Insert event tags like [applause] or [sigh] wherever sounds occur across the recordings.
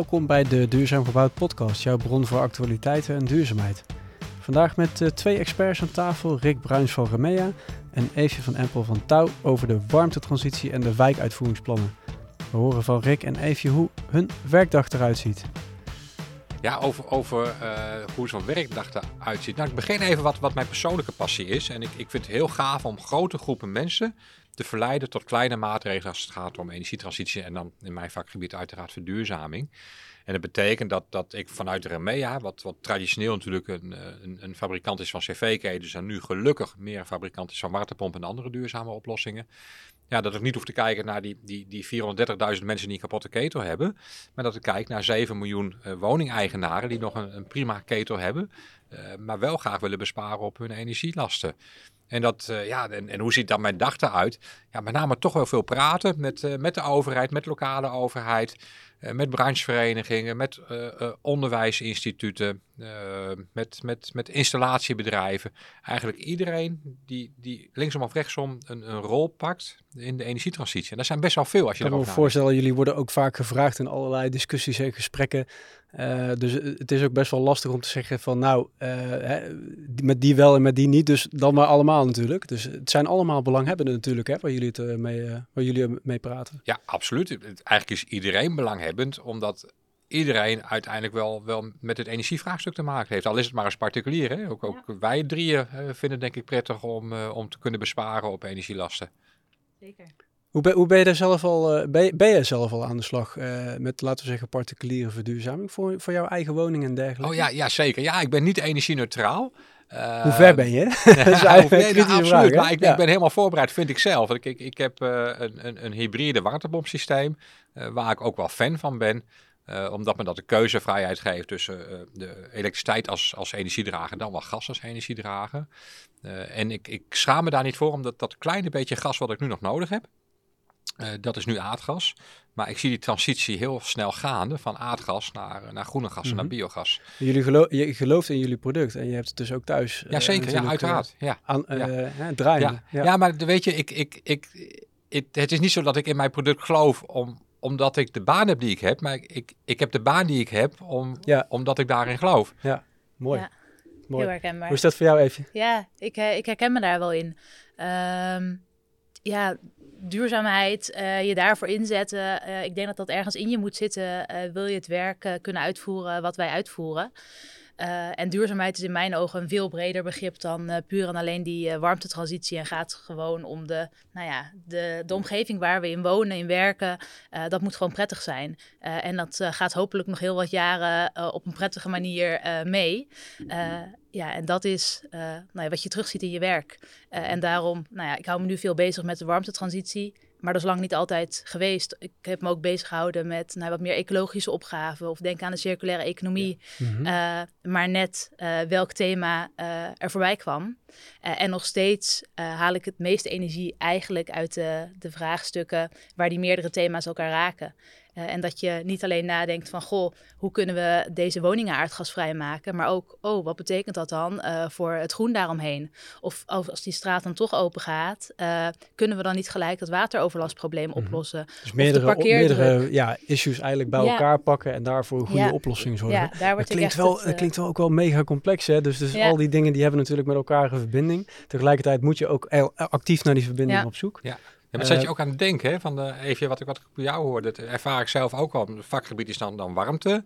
Welkom bij de Duurzaam Gebouwd podcast, jouw bron voor actualiteiten en duurzaamheid. Vandaag met uh, twee experts aan tafel, Rick Bruins van Remea en Eefje van Empel van Touw over de warmtetransitie en de wijkuitvoeringsplannen. We horen van Rick en Eefje hoe hun werkdag eruit ziet. Ja, over, over uh, hoe zo'n werkdag eruit ziet. Nou, ik begin even wat, wat mijn persoonlijke passie is. En ik, ik vind het heel gaaf om grote groepen mensen te verleiden tot kleine maatregelen als het gaat om energietransitie en dan in mijn vakgebied uiteraard verduurzaming. En dat betekent dat, dat ik vanuit Remea, wat, wat traditioneel natuurlijk een, eh, een, een fabrikant is van cv-ketens en nu gelukkig meer een fabrikant is van waterpompen en andere duurzame oplossingen, ja, dat ik niet hoef te kijken naar die, die, die 430.000 mensen die een kapotte ketel hebben, maar dat ik kijk naar 7 miljoen uh, woningeigenaren die nog een, een prima ketel hebben, uh, maar wel graag willen besparen op hun energielasten. En, dat, uh, ja, en, en, hoe ziet dan mijn dag eruit? Ja, met name toch wel veel praten met, uh, met de overheid, met lokale overheid, uh, met brancheverenigingen, met onderwijsinstituten, met, met, met installatiebedrijven. Eigenlijk iedereen die, die linksom of rechtsom een, een rol pakt in de energietransitie. En dat zijn best wel veel als je Ik kan me voorstellen, jullie worden ook vaak gevraagd in allerlei discussies en gesprekken. Uh, dus het is ook best wel lastig om te zeggen van nou, uh, hè, met die wel en met die niet, dus dan maar allemaal natuurlijk. Dus het zijn allemaal belanghebbenden natuurlijk, hè, waar jullie, het mee, waar jullie mee praten. Ja, absoluut. Eigenlijk is iedereen belanghebbend, omdat iedereen uiteindelijk wel, wel met het energievraagstuk te maken heeft. Al is het maar als particulier. Hè? Ook, ook ja. wij drieën vinden denk ik prettig om, om te kunnen besparen op energielasten. Zeker. Hoe ben, hoe ben je daar zelf al, ben je, ben je zelf al aan de slag uh, met, laten we zeggen, particuliere verduurzaming voor, voor jouw eigen woning en dergelijke? Oh ja, ja zeker. Ja, ik ben niet energie-neutraal. Uh, hoe ver ben je? [laughs] nee, nou, absoluut, vraag, maar ik, ja. ik, ben helemaal voorbereid, vind ik zelf. Ik, ik, ik heb uh, een, een, een, hybride waterpompsysteem, waar ik ook wel fan van ben. Omdat me dat de keuzevrijheid geeft tussen de elektriciteit als, als energiedrager dan wel gas als energiedrager. en ik, ik schaam me daar niet voor, omdat dat kleine beetje gas wat ik nu nog nodig heb, uh, dat is nu aardgas. Maar ik zie die transitie heel snel gaande van aardgas naar, naar groene gas mm -hmm. en naar biogas. Jullie gelo je gelooft in jullie product en je hebt het dus ook thuis. Ja, zeker. Ja, uiteraard. Ja. Aan, uh, ja. draaien. Ja. Ja. ja, maar weet je, ik, ik, ik, ik, het is niet zo dat ik in mijn product geloof om, omdat ik de baan heb die ik heb. Maar ik, ik heb de baan die ik heb om, omdat ik daarin geloof. Ja, mooi. mooi. Heel herkenbaar. Hoe is dat voor jou even? Ja, ik, ik herken me daar wel in. Um, ja, duurzaamheid, uh, je daarvoor inzetten. Uh, ik denk dat dat ergens in je moet zitten. Uh, wil je het werk kunnen uitvoeren wat wij uitvoeren? En duurzaamheid is in mijn ogen een veel breder begrip dan puur en alleen die warmtetransitie. En gaat gewoon om de, nou ja, de, de omgeving waar we in wonen, in werken. dat moet gewoon prettig zijn. en dat gaat hopelijk nog heel wat jaren op een prettige manier mee. Ja, en dat is uh, nou ja, wat je terugziet in je werk. Uh, en daarom, nou ja, ik hou me nu veel bezig met de warmtetransitie. Maar dat is lang niet altijd geweest. Ik heb me ook bezig gehouden met nou, wat meer ecologische opgaven. Of denk aan de circulaire economie. Ja. Mm -hmm. uh, maar net welk thema er voorbij kwam. en nog steeds haal ik het meeste energie eigenlijk uit de, de vraagstukken... waar die meerdere thema's elkaar raken. Uh, en dat je niet alleen nadenkt van, goh, hoe kunnen we deze woningen aardgasvrij maken? Maar ook, oh, wat betekent dat dan uh, voor het groen daaromheen? Of als die straat dan toch open gaat, uh, kunnen we dan niet gelijk dat wateroverlastprobleem Mhm. oplossen? Dus meerdere, meerdere ja, issues eigenlijk bij ja. elkaar pakken en daarvoor een goede ja. oplossing zorgen. Ja, daar wordt het klinkt, wel, het, het klinkt wel ook wel mega complex, hè? Dus, dus al die dingen die hebben natuurlijk met elkaar een verbinding. Tegelijkertijd moet je ook actief naar die verbinding op zoek. Ja. Ja, maar zat je ook aan het denken, hè, van de, even wat ik, wat ik bij jou hoorde, dat ervaar ik zelf ook al. Het vakgebied is dan, dan warmte.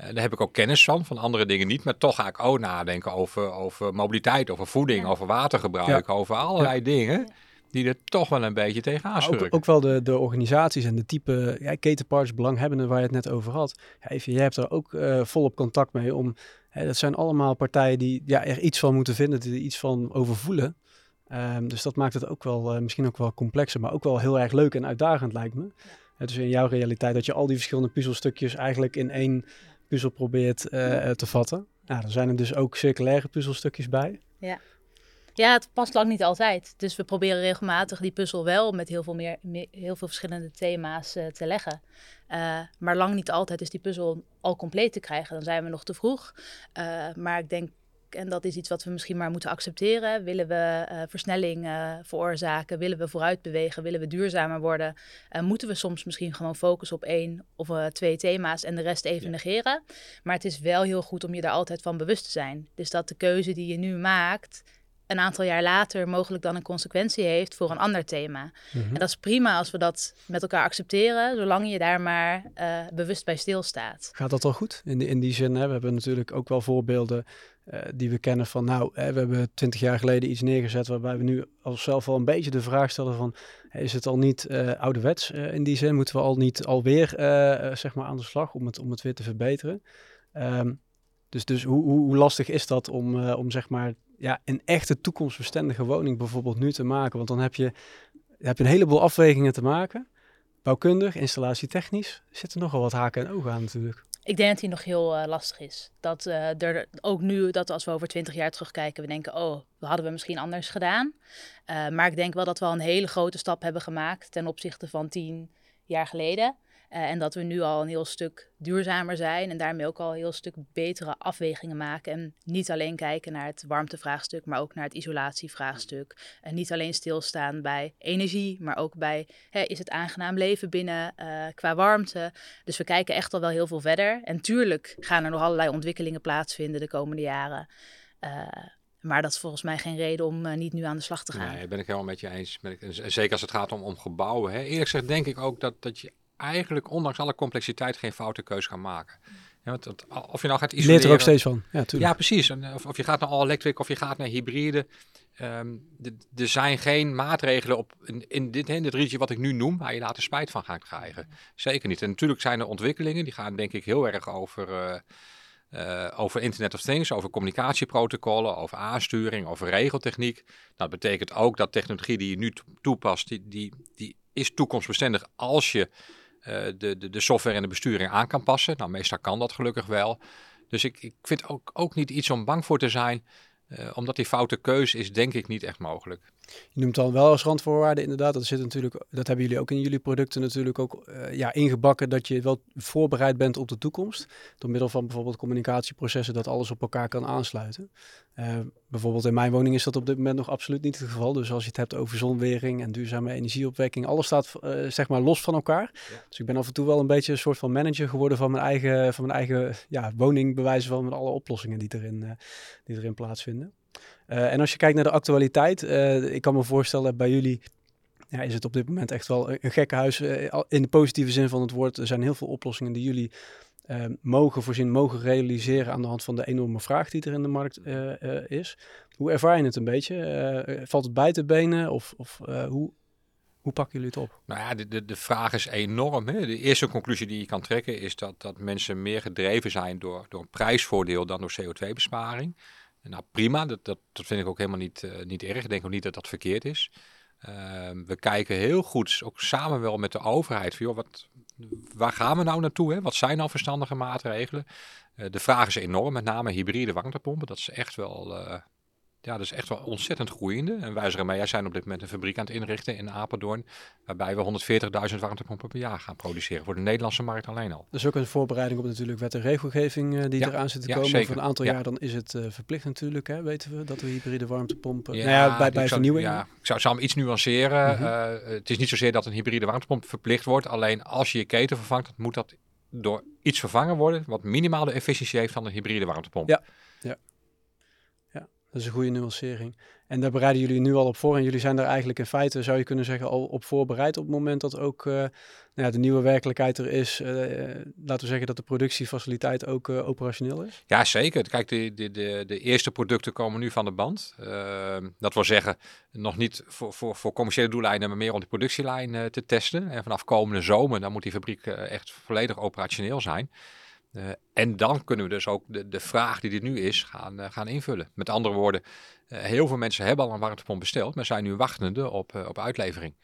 Uh, daar heb ik ook kennis van, van andere dingen niet. Maar toch ga ik ook nadenken over, over mobiliteit, over voeding, ja. over watergebruik, ja. over allerlei ja. dingen die er toch wel een beetje tegenaan schurken. Ook, ook, wel de, de organisaties en de type ja, ketenpartners, belanghebbenden waar je het net over had. Ja, even, jij hebt er ook uh, volop contact mee om... Hè, dat zijn allemaal partijen die ja, er iets van moeten vinden, die er iets van over voelen. Um, dus dat maakt het ook wel, uh, misschien ook wel complexer, maar ook wel heel erg leuk en uitdagend lijkt me. Ja. dus in jouw realiteit dat je al die verschillende puzzelstukjes eigenlijk in één puzzel probeert uh, te vatten. Nou, er zijn er dus ook circulaire puzzelstukjes bij. Ja. Ja, het past lang niet altijd. Dus we proberen regelmatig die puzzel wel met heel veel, meer, meer heel veel verschillende thema's uh, te leggen. Uh, maar lang niet altijd is die puzzel al compleet te krijgen. Dan zijn we nog te vroeg. Uh, maar ik denk en dat is iets wat we misschien maar moeten accepteren. Willen we uh, versnelling uh, veroorzaken? Willen we vooruit bewegen? Willen we duurzamer worden? Uh, moeten we soms misschien gewoon focussen op één of twee thema's en de rest even negeren? Maar het is wel heel goed om je daar altijd van bewust te zijn. Dus dat de keuze die je nu maakt een aantal jaar later mogelijk dan een consequentie heeft voor een ander thema. Mhm. En dat is prima als we dat met elkaar accepteren, zolang je daar maar uh, bewust bij stilstaat. Gaat dat al goed? In, die, in die zin, hè, we hebben natuurlijk ook wel voorbeelden uh, die we kennen van, nou, hè, we hebben twintig jaar geleden iets neergezet waarbij we nu zelf al een beetje de vraag stellen van, is het al niet uh, ouderwets in die zin? Moeten we al niet alweer, zeg maar, aan de slag om het, om het weer te verbeteren? Um, dus, dus hoe, hoe, hoe, lastig is dat om, om zeg maar ja, een echte toekomstbestendige woning bijvoorbeeld nu te maken? Want dan heb je, heb je een heleboel afwegingen te maken. Bouwkundig, installatietechnisch, zitten nogal wat haken en ogen aan natuurlijk. Ik denk dat die nog heel uh, lastig is. Dat uh, er ook nu, dat als we over twintig jaar terugkijken, we denken, oh, we hadden we misschien anders gedaan. Uh, maar ik denk wel dat we al een hele grote stap hebben gemaakt ten opzichte van tien jaar geleden. Uh, en dat we nu al een heel stuk duurzamer zijn en daarmee ook al een heel stuk betere afwegingen maken. En niet alleen kijken naar het warmtevraagstuk, maar ook naar het isolatievraagstuk. En niet alleen stilstaan bij energie, maar ook bij hè, is het aangenaam leven binnen uh, qua warmte. Dus we kijken echt al wel heel veel verder. En tuurlijk gaan er nog allerlei ontwikkelingen plaatsvinden de komende jaren. Uh, maar dat is volgens mij geen reden om niet nu aan de slag te gaan. Nee, ben ik helemaal met je eens. Zeker als het gaat om, om gebouwen. Hè. Eerlijk gezegd denk ik ook dat, dat je eigenlijk ondanks alle complexiteit geen foute keus gaan maken. Ja, want, of je nou gaat isoleren... Leert er ook steeds van. Ja, ja precies. Of, of, je gaat naar all-electric of je gaat naar hybride. Um, er zijn geen maatregelen op, in, in, dit, in dit rietje wat ik nu noem, waar je later spijt van gaat krijgen. Zeker niet. En natuurlijk zijn er ontwikkelingen, die gaan denk ik heel erg over... Uh, uh, over Internet of Things, over communicatieprotocollen, over aansturing, over regeltechniek. Dat betekent ook dat technologie die je nu toepast, die, die, die is toekomstbestendig als je de, de, de software en de besturing aan kan passen. Nou, meestal kan dat gelukkig wel. Dus ik, ik vind ook, ook niet iets om bang voor te zijn. Uh, omdat die foute keus is, denk ik niet echt mogelijk. Je noemt dan wel als randvoorwaarde inderdaad. Dat, zit natuurlijk, dat hebben jullie ook in jullie producten natuurlijk ook uh, ja, ingebakken. Dat je wel voorbereid bent op de toekomst. Door middel van bijvoorbeeld communicatieprocessen dat alles op elkaar kan aansluiten. Uh, bijvoorbeeld in mijn woning is dat op dit moment nog absoluut niet het geval. Dus als je het hebt over zonwering en duurzame energieopwekking. Alles staat uh, zeg maar los van elkaar. Ja. Dus ik ben af en toe wel een beetje een soort van manager geworden van mijn eigen, van mijn eigen ja, woning. Bewijzen van met alle oplossingen die erin, die erin plaatsvinden. Uh, en als je kijkt naar de actualiteit, uh, ik kan me voorstellen bij jullie ja, is het op dit moment echt wel een gekke huis. Uh, in de positieve zin van het woord. Er zijn heel veel oplossingen die jullie mogen voorzien, mogen realiseren aan de hand van de enorme vraag die er in de markt is. Hoe ervaar je het een beetje? valt het bij te benen of, of hoe, hoe pakken jullie het op? Nou ja, de, de, de vraag is enorm. Hè? De eerste conclusie die je kan trekken is dat, dat mensen meer gedreven zijn door, door een prijsvoordeel dan door CO2-besparing. Nou prima, dat, dat, dat vind ik ook helemaal niet, uh, niet erg. Ik denk ook niet dat dat verkeerd is. Uh, we kijken heel goed, ook samen wel met de overheid, van, joh, wat, waar gaan we nou naartoe? Hè? Wat zijn nou verstandige maatregelen? Uh, de vraag is enorm, met name hybride warmtepompen. Dat is echt wel eh, ja, dat is echt wel ontzettend groeiende. En wij Remeia zijn op dit moment een fabriek aan het inrichten in Apeldoorn. Waarbij we 140.000 warmtepompen per jaar gaan produceren. Voor de Nederlandse markt alleen al. Dus ook een voorbereiding op natuurlijk wet en regelgeving uh, die eraan zit te komen. Over een aantal jaar dan is het uh, verplicht natuurlijk. Hè, weten we dat we hybride warmtepompen. Ja, nou ja bij, bij vernieuwing. Ja, ik zou, zou hem iets nuanceren. Mm -hmm. uh, het is niet zozeer dat een hybride warmtepomp verplicht wordt. Alleen als je je keten vervangt, moet dat door iets vervangen worden. Wat minimaal de efficiëntie heeft van een hybride warmtepomp. Ja, ja. Dat is een goede nuancering. En daar bereiden jullie nu al op voor. En jullie zijn daar eigenlijk in feite, zou je kunnen zeggen, al op voorbereid op het moment dat ook uh, nou ja, de nieuwe werkelijkheid er is. Uh, laten we zeggen dat de productiefaciliteit ook uh, operationeel is? Ja, zeker. Kijk, de, de, de, de eerste producten komen nu van de band. Ehm, dat wil zeggen, nog niet voor, voor, voor commerciële doeleinden, maar meer om de productielijn te testen. En vanaf komende zomer, dan moet die fabriek echt volledig operationeel zijn. Uh, en dan kunnen we dus ook de, de vraag die dit nu is gaan, uh, gaan invullen. Met andere woorden, uh, heel veel mensen hebben al een warmtepomp besteld, maar zijn nu wachtende op, op uitlevering.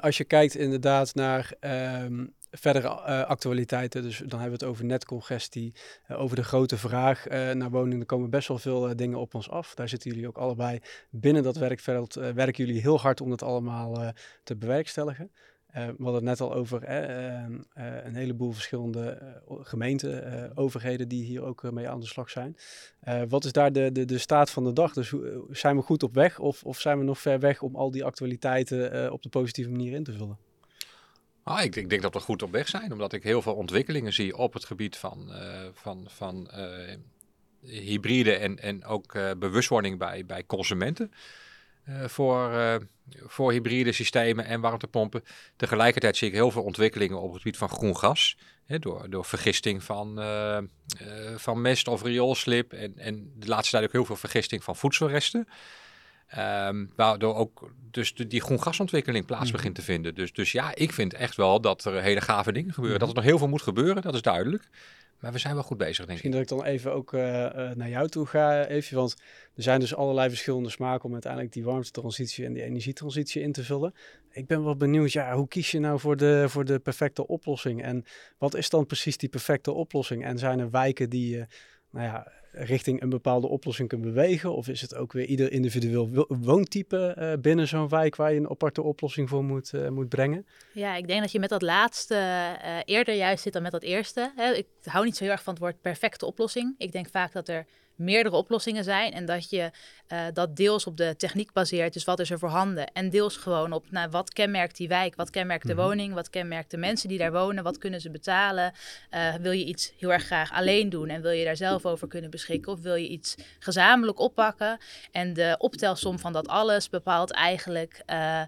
Als je kijkt inderdaad naar um, verdere actualiteiten, dus dan hebben we het over netcongestie, over de grote vraag naar woningen. Er komen best wel veel dingen op ons af. Daar zitten jullie ook allebei binnen dat werkveld. werken jullie heel hard om dat allemaal te bewerkstelligen. We hadden het net al over ehm, een heleboel verschillende gemeenten, overheden die hier ook mee aan de slag zijn. wat is daar de, de, de staat van de dag? Dus zijn we goed op weg of, of zijn we nog ver weg om al die actualiteiten op de positieve manier in te vullen? Ah, ik, ik, denk dat we goed op weg zijn, omdat ik heel veel ontwikkelingen zie op het gebied van, van, van hybride en, en ook bewustwording bij, bij consumenten. Eh, voor, uh, voor hybride systemen en warmtepompen. Tegelijkertijd zie ik heel veel ontwikkelingen op het gebied van groen gas. Hè, door, door vergisting van, uh, van mest of rioolslip. En, en de laatste tijd ook heel veel vergisting van voedselresten. Um, waardoor ook dus de, die groen gasontwikkeling plaats mhm. begint te vinden. Dus, dus ja, ik vind echt wel dat er hele gave dingen gebeuren. Dat er nog heel veel moet gebeuren, dat is duidelijk. Maar we zijn wel goed bezig, denk Misschien dat ik dan even ook uh, naar jou toe ga, even. Want er zijn dus allerlei verschillende smaken om uiteindelijk die warmtetransitie en die energietransitie in te vullen. Ik ben wel benieuwd, ja, hoe kies je nou voor de, voor de perfecte oplossing? En wat is dan precies die perfecte oplossing? En zijn er wijken die je, nou ja, richting een bepaalde oplossing kunt bewegen? Of is het ook weer ieder individueel woontype uh, binnen zo'n wijk waar je een aparte oplossing voor moet, uh, moet brengen? Ja, ik denk dat je met dat laatste uh, eerder juist zit dan met dat eerste. Ik hou niet zo heel erg van het woord perfecte oplossing. Ik denk vaak dat er meerdere oplossingen zijn. En dat je uh, dat deels op de techniek baseert, dus wat is er voorhanden. En deels gewoon op nou, wat kenmerkt die wijk, wat kenmerkt de mhm. woning, wat kenmerkt de mensen die daar wonen, wat kunnen ze betalen. Uh, wil je iets heel erg graag alleen doen en wil je daar zelf over kunnen beschikken? Of wil je iets gezamenlijk oppakken? En de optelsom van dat alles bepaalt eigenlijk. Uh,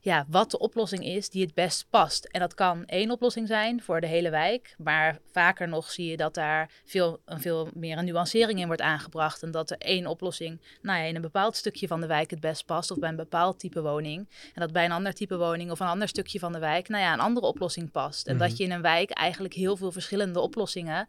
ja, wat de oplossing is die het best past. En dat kan één oplossing zijn voor de hele wijk, maar vaker nog zie je dat daar veel, een veel meer een nuancering in wordt aangebracht en dat er één oplossing nou ja, in een bepaald stukje van de wijk het best past of bij een bepaald type woning. En dat bij een ander type woning of een ander stukje van de wijk nou ja, een andere oplossing past. En dat mhm. je in een wijk eigenlijk heel veel verschillende oplossingen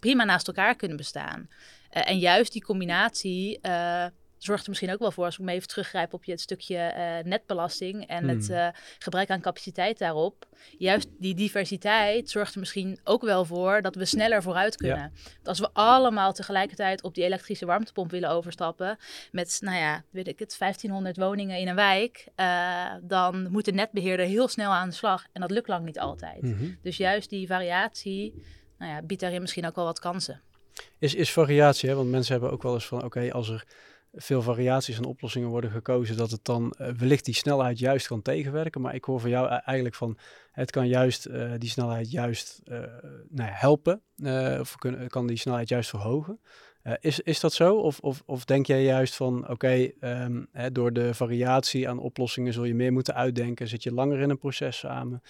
prima naast elkaar kunnen bestaan. Uh, en juist die combinatie uh, zorgt er misschien ook wel voor, als ik me even teruggrijp op je het stukje uh, netbelasting en het uh, gebruik aan capaciteit daarop. Juist die diversiteit zorgt er misschien ook wel voor dat we sneller vooruit kunnen. Als we allemaal tegelijkertijd op die elektrische warmtepomp willen overstappen, met, nou ja, weet ik het, 1500 woningen in een wijk, uh, dan moet de netbeheerder heel snel aan de slag. En dat lukt lang niet altijd. Mhm. Dus juist die variatie nou ja, biedt daarin misschien ook wel wat kansen. Is, is variatie, hè? want mensen hebben ook wel eens van, oké, als er veel variaties en oplossingen worden gekozen, dat het dan uh, wellicht die snelheid juist kan tegenwerken. Maar ik hoor van jou e-, eigenlijk van het kan juist uh, die snelheid juist uh, nou ja, helpen. of kan die snelheid juist verhogen. is, is dat zo? Of, of, of denk jij juist van oké, um, door de variatie aan oplossingen zul je meer moeten uitdenken, zit je langer in een proces samen?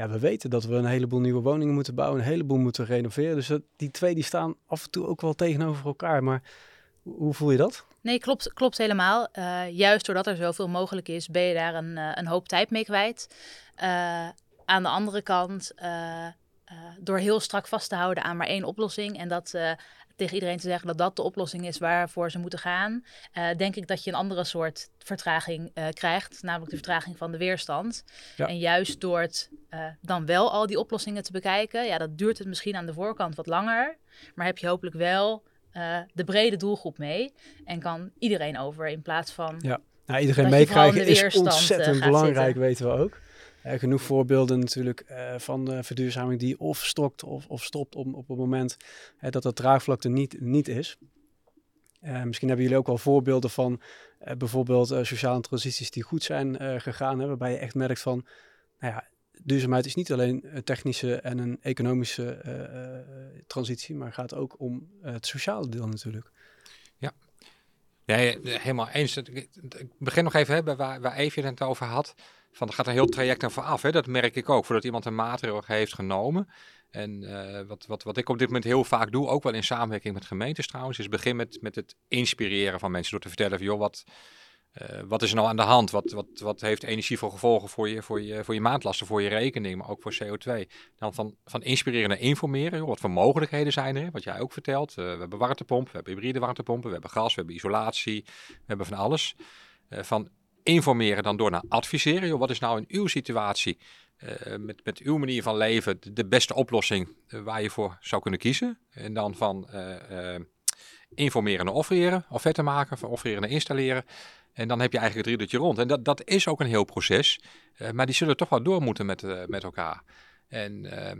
ja, we weten dat we een heleboel nieuwe woningen moeten bouwen, een heleboel moeten renoveren. Dus die twee die staan af en toe ook wel tegenover elkaar. Maar hoe voel je dat? Nee, klopt, klopt helemaal. Uh, juist doordat er zoveel mogelijk is, ben je daar een, uh, een hoop tijd mee kwijt. Uh, aan de andere kant, door heel strak vast te houden aan maar één oplossing en dat tegen iedereen te zeggen dat dat de oplossing is waarvoor ze moeten gaan, denk ik dat je een andere soort vertraging krijgt, namelijk de vertraging van de weerstand. Ja. En juist door het dan wel al die oplossingen te bekijken, ja, dat duurt het misschien aan de voorkant wat langer, maar heb je hopelijk wel uh, de brede doelgroep mee. En kan iedereen over in plaats van. Ja, nou, iedereen meekrijgen is ontzettend uh, belangrijk, zitten. weten we ook. Uh, genoeg voorbeelden natuurlijk van de verduurzaming die of stokt of, of stopt op, op het moment dat het draagvlak er niet, niet is. misschien hebben jullie ook wel voorbeelden van bijvoorbeeld sociale transities die goed zijn gegaan, hè, waarbij je echt merkt van, nou ja, duurzaamheid is niet alleen een technische en een economische uh, transitie, maar gaat ook om het sociale deel natuurlijk. Ja, nee, helemaal eens. Ik begin nog even hè, waar, waar Evie het over had. Van, er gaat een heel traject aan vooraf. Hè? Dat merk ik ook, voordat iemand een maatregel heeft genomen. En wat, wat, wat ik op dit moment heel vaak doe, ook wel in samenwerking met gemeentes trouwens, is begin met, met het inspireren van mensen door te vertellen van, joh, wat, uh, wat is er nou aan de hand? Wat, wat, wat heeft energie voor gevolgen voor je, voor, je, voor je maandlasten, voor je rekening, maar ook voor CO2? Dan van, van inspireren naar informeren. Wat voor mogelijkheden zijn er? Wat jij ook vertelt. Uh, we hebben warmtepompen, we hebben hybride warmtepompen, we hebben gas, we hebben isolatie, we hebben van alles. Uh, van informeren dan door naar adviseren. Joh, wat is nou in uw situatie, met, met uw manier van leven, de, beste oplossing waar je voor zou kunnen kiezen? En dan van informeren en offereren, offerte maken, van offereren en installeren. En dan heb je eigenlijk het riedeltje rond. En dat, dat is ook een heel proces. Uh, maar die zullen toch wel door moeten met, uh, met elkaar. En, uh,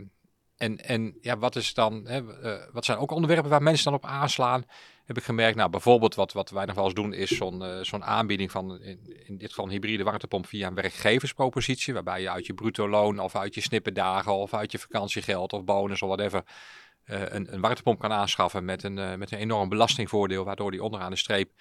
en, en ja, wat, is dan, hè, wat zijn ook onderwerpen waar mensen dan op aanslaan? Heb ik gemerkt, nou bijvoorbeeld wat, wat wij nog wel eens doen is zo'n zo'n aanbieding van, in, in, dit geval een hybride warmtepomp via een werkgeverspropositie. Waarbij je uit je bruto loon of uit je snippendagen of uit je vakantiegeld of bonus of whatever een, een warmtepomp kan aanschaffen met een, met een enorm belastingvoordeel. Waardoor die onderaan de streep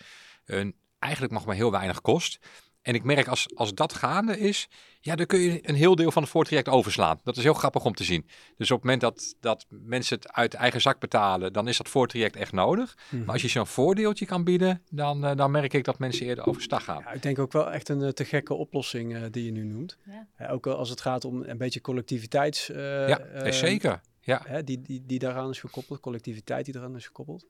een eigenlijk nog maar heel weinig kost. En ik merk als, als dat gaande is, ja, dan kun je een heel deel van het voortraject overslaan. Dat is heel grappig om te zien. Dus op het moment dat, dat mensen het uit eigen zak betalen, dan is dat voortraject echt nodig. Mhm. Maar als je zo'n voordeeltje kan bieden, dan, uh, dan merk ik dat mensen eerder overstag gaan. Ja, ik denk ook wel echt een uh, te gekke oplossing uh, die je nu noemt. Ja. ook als het gaat om een beetje collectiviteits... ja, zeker. Ja. die, die, die daaraan is gekoppeld, collectiviteit die eraan is gekoppeld.